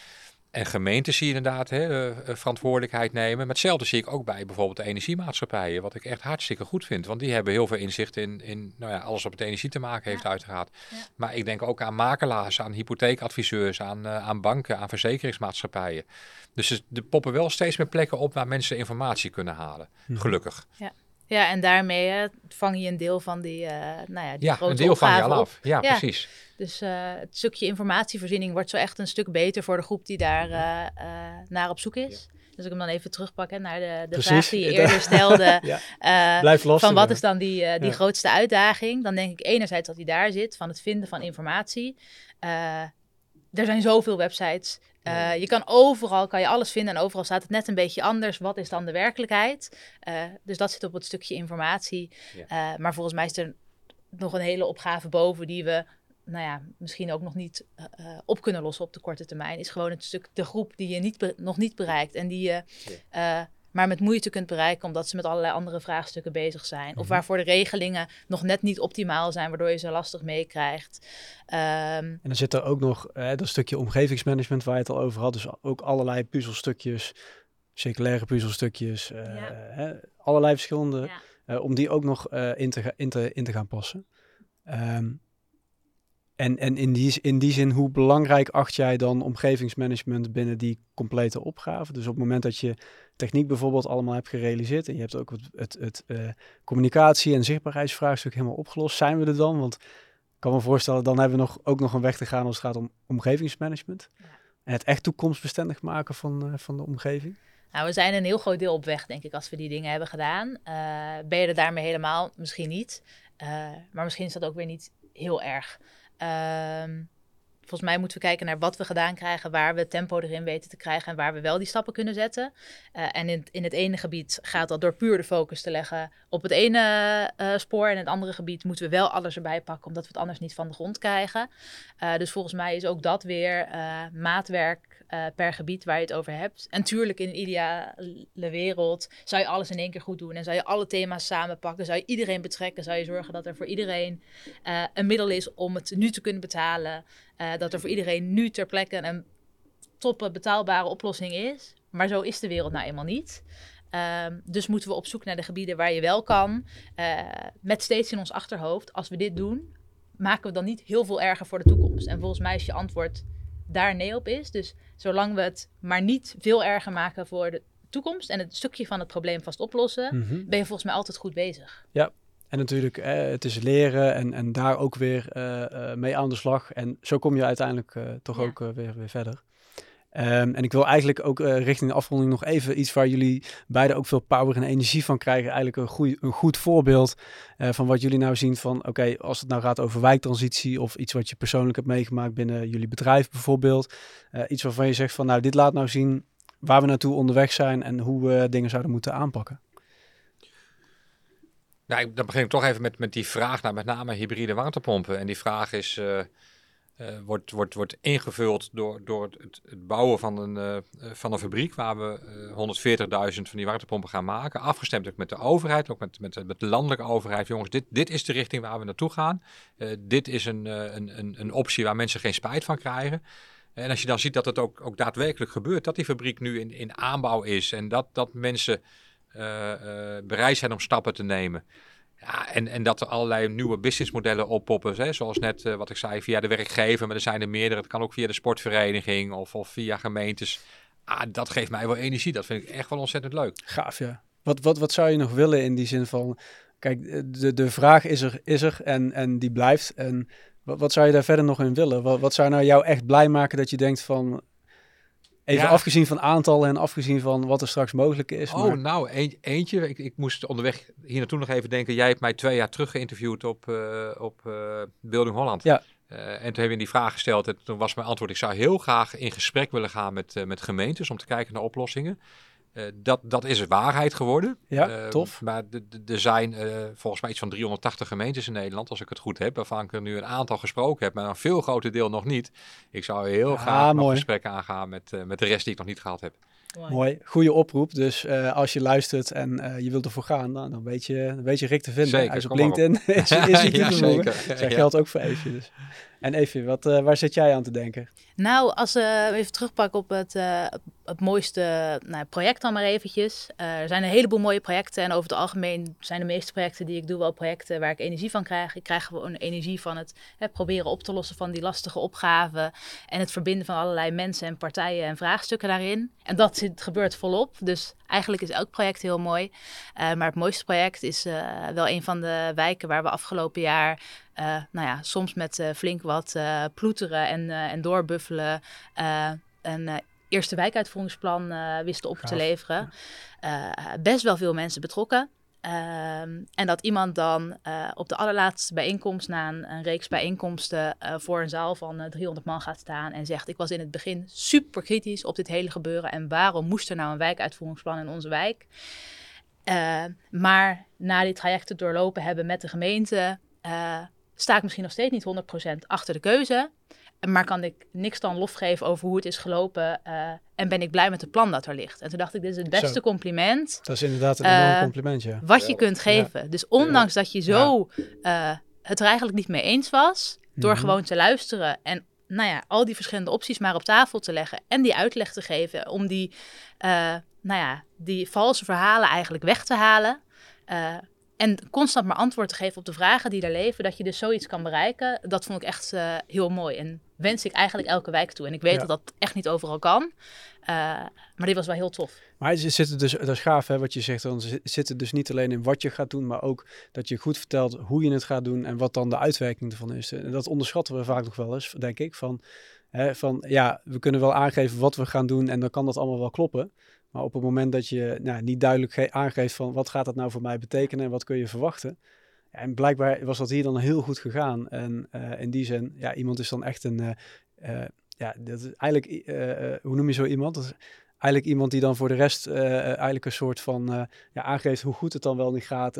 en gemeenten zie je inderdaad hè, uh, verantwoordelijkheid nemen. Maar hetzelfde zie ik ook bij bijvoorbeeld de energiemaatschappijen. Wat ik echt hartstikke goed vind. Want die hebben heel veel inzicht in, in nou ja, alles wat met energie te maken heeft, uiteraard. Ja. Maar ik denk ook aan makelaars, aan hypotheekadviseurs, aan, uh, aan banken, aan verzekeringsmaatschappijen. Dus er poppen wel steeds meer plekken op waar mensen informatie kunnen halen. Mhm. Gelukkig. Ja. Ja, en daarmee vang je een deel van die, uh, nou ja, die ja, grote een deel van je al af. Ja, ja, precies. Dus uh, het stukje informatievoorziening wordt zo echt een stuk beter voor de groep die daar uh, naar op zoek is. Dus ik hem dan even terugpakken naar de, de vraag die je eerder [laughs] stelde. ja. Blijf los. Van wat is dan die, die grootste uitdaging? Dan denk ik enerzijds dat hij daar zit, van het vinden van informatie. er zijn zoveel websites. Uh, je kan overal kan je alles vinden en overal staat het net een beetje anders. Wat is dan de werkelijkheid? Uh, dus dat zit op het stukje informatie. Ja. Uh, maar volgens mij is er nog een hele opgave boven die we nou ja, misschien ook nog niet op kunnen lossen op de korte termijn. Is gewoon het stuk de groep die je niet nog niet bereikt en die je ja maar met moeite kunt bereiken omdat ze met allerlei andere vraagstukken bezig zijn. Of mhm. waarvoor de regelingen nog net niet optimaal zijn, waardoor je ze lastig meekrijgt. Um, en dan zit er ook nog hè, dat stukje omgevingsmanagement waar je het al over had. Dus ook allerlei puzzelstukjes, circulaire puzzelstukjes, uh, hè, allerlei verschillende, ja. uh, om die ook nog uh, in, te in, te, in te gaan passen. Um, en, en in, die, in die zin, hoe belangrijk acht jij dan omgevingsmanagement binnen die complete opgave? Dus op het moment dat je techniek bijvoorbeeld allemaal hebt gerealiseerd en je hebt ook het, het, het uh, communicatie- en zichtbaarheidsvraagstuk helemaal opgelost, zijn we er dan? Want ik kan me voorstellen, dan hebben we nog, ook nog een weg te gaan als het gaat om omgevingsmanagement. Ja. En het echt toekomstbestendig maken van, uh, van de omgeving. Nou, we zijn een heel groot deel op weg, denk ik, als we die dingen hebben gedaan. Uh, ben je er daarmee helemaal? Misschien niet. maar misschien is dat ook weer niet heel erg. Um, volgens mij moeten we kijken naar wat we gedaan krijgen, waar we tempo erin weten te krijgen en waar we wel die stappen kunnen zetten. Uh, en in, in het ene gebied gaat dat door puur de focus te leggen op het ene uh, spoor. En in het andere gebied moeten we wel alles erbij pakken, omdat we het anders niet van de grond krijgen. Uh, dus volgens mij is ook dat weer maatwerk uh, per gebied waar je het over hebt. En tuurlijk, in een ideale wereld zou je alles in één keer goed doen. En zou je alle thema's samenpakken. Zou je iedereen betrekken. Zou je zorgen dat er voor iedereen uh, een middel is om het nu te kunnen betalen. Uh, dat er voor iedereen nu ter plekke een toppe betaalbare oplossing is. Maar zo is de wereld nou eenmaal niet. Um, dus moeten we op zoek naar de gebieden waar je wel kan. met steeds in ons achterhoofd, als we dit doen, maken we dan niet heel veel erger voor de toekomst. En volgens mij is je antwoord daar nee op is. Dus zolang we het maar niet veel erger maken voor de toekomst en het stukje van het probleem vast oplossen, mhm. ben je volgens mij altijd goed bezig. Ja, En natuurlijk, eh, het is leren en, en daar ook weer eh, eh, mee aan de slag. En zo kom je uiteindelijk toch Ja. ook weer, weer verder. Ehm, en ik wil eigenlijk ook eh, richting de afronding nog even iets waar jullie beide ook veel power en energie van krijgen. Eigenlijk een, een goed voorbeeld eh, van wat jullie nou zien van, oké, als het nou gaat over wijktransitie of iets wat je persoonlijk hebt meegemaakt binnen jullie bedrijf bijvoorbeeld. Eh, iets waarvan je zegt van, nou, dit laat nou zien waar we naartoe onderweg zijn en hoe we dingen zouden moeten aanpakken. Nou, ik- dan begin ik toch even met, met die vraag naar met name hybride waterpompen. En die vraag is, eh, wordt, wordt, wordt ingevuld door, door het, het bouwen van een, eh, eh, van een fabriek waar we eh 140.000 van die waterpompen gaan maken. Afgestemd ook met de overheid, ook met, met, met de landelijke overheid. Jongens, dit, dit is de richting waar we naartoe gaan. Dit is een, een, een, een optie waar mensen geen spijt van krijgen. En als je dan ziet dat het ook, ook daadwerkelijk gebeurt, dat die fabriek nu in, in aanbouw is en dat, dat mensen bereid zijn om stappen te nemen. Ja, en, en dat er allerlei nieuwe businessmodellen oppoppen, hè, zoals net eh, wat ik zei, via de werkgever, maar er zijn er meerdere. Het kan ook via de sportvereniging of, of via gemeentes. Ah, dat geeft mij wel energie. Dat vind ik echt wel ontzettend leuk. Gaaf, ja. Wat, wat, wat zou je nog willen in die zin van... Kijk, eh, de, de vraag is er, is er en, en die blijft. En wat, wat zou je daar verder nog in willen? Wat, wat zou nou jou echt blij maken dat je denkt van... Even Ja. afgezien van aantallen en afgezien van wat er straks mogelijk is. Oh, maar- nou, een- eentje. Ik, ik moest onderweg hier naartoe nog even denken. Jij hebt mij twee jaar terug geïnterviewd op, eh, op eh, Building Holland. Ja. Eh, en toen hebben we die vraag gesteld. En toen was mijn antwoord: ik zou heel graag in gesprek willen gaan met, met gemeentes om te kijken naar oplossingen. Eh, dat, dat is waarheid geworden. Ja, Eh, tof. Maar er zijn eh, volgens mij iets van 380 gemeentes in Nederland, als ik het goed heb. Waarvan ik er nu een aantal gesproken heb, maar een veel groter deel nog niet. Ik zou heel Ah, graag nog mooi. gesprekken aangaan met, eh, met de rest die ik nog niet gehad heb. Mooi, goede oproep. Dus eh, als je luistert en eh, je wilt ervoor gaan, dan, dan, weet je, dan weet je Rick te vinden. Zeker, Hij is op. LinkedIn. [laughs] is, [laughs] ja, zeker. Dat Ja. geldt ook voor Evie. Dus. En Evie, wat, eh, waar zit jij aan te denken? Nou, als we even terugpakken op het, eh, het mooiste nou, project dan maar eventjes. Eh, er zijn een heleboel mooie projecten en over het algemeen zijn de meeste projecten die ik doe wel projecten waar ik energie van krijg. Ik krijg gewoon energie van het hè, proberen op te lossen van die lastige opgaven en het verbinden van allerlei mensen en partijen en vraagstukken daarin. En dat gebeurt volop, dus eigenlijk is elk project heel mooi. Eh, maar het mooiste project is eh, wel een van de wijken waar we afgelopen jaar eh, nou ja, soms met eh, flink wat eh, ploeteren en, en doorbuffelen. een eerste wijkuitvoeringsplan wisten op Gaaf. te leveren. Best wel veel mensen betrokken. Ehm, en dat iemand dan op de allerlaatste bijeenkomst, na een, een reeks bijeenkomsten, voor een zaal van eh, 300 man gaat staan en zegt: Ik was in het begin super kritisch op dit hele gebeuren. En waarom moest er nou een wijkuitvoeringsplan in onze wijk? Maar na die trajecten doorlopen hebben met de gemeente, sta ik misschien nog steeds niet 100% achter de keuze. Maar kan ik niks dan lof geven over hoe het is gelopen. eh, en ben ik blij met het plan dat er ligt. En toen dacht ik, dit is het beste Zo. compliment Dat is inderdaad een Eh, enorm compliment, ja. wat je kunt geven. Dus ondanks dat je zo eh, het er eigenlijk niet mee eens was, door Mhm. gewoon te luisteren en nou ja, al die verschillende opties maar op tafel te leggen en die uitleg te geven om die, eh, nou ja, die valse verhalen eigenlijk weg te halen. En constant maar antwoord te geven op de vragen die er leven, dat je dus zoiets kan bereiken, dat vond ik echt eh, heel mooi. En wens ik eigenlijk elke wijk toe. En ik weet Ja. dat dat echt niet overal kan, eh, maar dit was wel heel tof. Maar het zit dus, dat is gaaf hè, wat je zegt. Dan zit zit het dus niet alleen in wat je gaat doen, maar ook dat je goed vertelt hoe je het gaat doen en wat dan de uitwerking ervan is. En dat onderschatten we vaak nog wel eens, denk ik. Van, hè, van ja, we kunnen wel aangeven wat we gaan doen en dan kan dat allemaal wel kloppen. Maar op het moment dat je nou, niet duidelijk ge- aangeeft van wat gaat dat nou voor mij betekenen en wat kun je verwachten. Ja, en blijkbaar was dat hier dan heel goed gegaan. En eh, in die zin, ja, iemand is dan echt een, eh, eh, ja, dat is eigenlijk, eh, eh, hoe noem je zo iemand? Dat is eigenlijk iemand die dan voor de rest eh, eigenlijk een soort van eh, ja, aangeeft hoe goed het dan wel niet gaat.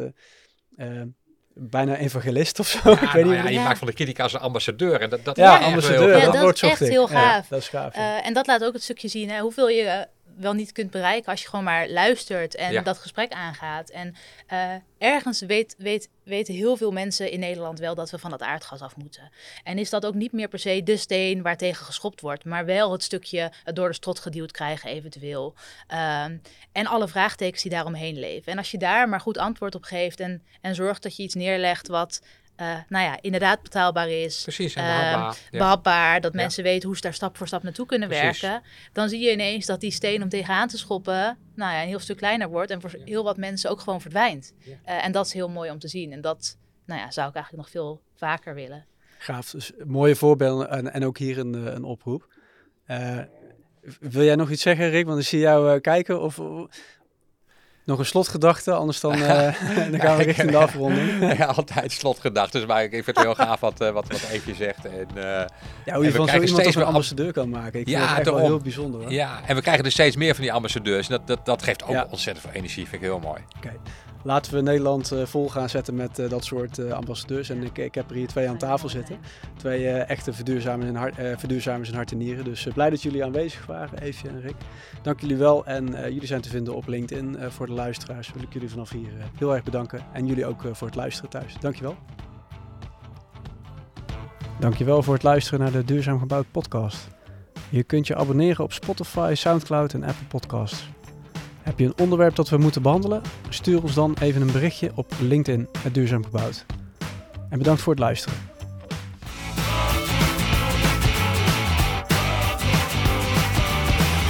bijna evangelist of zo. [laughs] Ja, ik weet nou niet ja, hoe- je Ja. maakt van de kritiek als een ambassadeur. En dat, dat ja, ambassadeur. heel Ja, dat zocht echt heel Ja, gaaf. dat is gaaf. ja. Eh, en dat laat ook het stukje zien hè, hoeveel je wel niet kunt bereiken als je gewoon maar luistert en Ja. dat gesprek aangaat. En eh, ergens weet, weet, weten heel veel mensen in Nederland wel dat we van dat aardgas af moeten. En is dat ook niet meer per se de steen waar tegen geschopt wordt, maar wel het stukje het door de strot geduwd krijgen eventueel. Ehm, en alle vraagtekens die daaromheen leven. En als je daar maar goed antwoord op geeft en, en zorgt dat je iets neerlegt wat uh, nou ja, inderdaad betaalbaar is. Precies, en ehm, behapbaar. Ja. dat mensen weten hoe ze daar stap voor stap naartoe kunnen Precies. werken. Dan zie je ineens dat die steen om tegenaan te schoppen, nou ja, een heel stuk kleiner wordt en voor heel wat mensen ook gewoon verdwijnt. Ja. Eh, en dat is heel mooi om te zien. En dat nou ja, zou ik eigenlijk nog veel vaker willen. Gaaf. Dus mooie voorbeelden en, en ook hier een, eh, een oproep. Eh, wil jij nog iets zeggen, Rick? Want ik zie jou eh, kijken. Of- nog een slotgedachte, anders dan, [laughs] eh, [laughs] dan gaan we richting de [laughs] afronding. ja, altijd slotgedachten. Maar ik vind het heel gaaf wat, eh, wat, wat Eefje zegt. En, eh, Ja, hoe je van zo iemand een ambassadeur kan maken. Ik Ja, vind het echt wel heel bijzonder. Hoor. ja, en we krijgen er steeds meer van die ambassadeurs. En dat, dat, dat geeft ook Ja. ontzettend veel energie. Vind ik heel mooi. Laten we Nederland eh, vol gaan zetten met eh, dat soort eh, ambassadeurs. En ik, ik heb er hier twee aan tafel zitten. Twee echte verduurzamers in, hart, verduurzamers en nieren. Dus blij dat jullie aanwezig waren, Eefje en Rick. Dank jullie wel. En jullie zijn te vinden op LinkedIn. Voor de luisteraars wil ik jullie vanaf hier heel erg bedanken. En jullie ook voor het luisteren thuis. Dankjewel. Dankjewel voor het luisteren naar de Duurzaam Gebouwd podcast. Je kunt je abonneren op Spotify, Soundcloud en Apple Podcasts. Heb je een onderwerp dat we moeten behandelen? Stuur ons dan even een berichtje op LinkedIn, het Duurzaam Gebouwd. En bedankt voor het luisteren.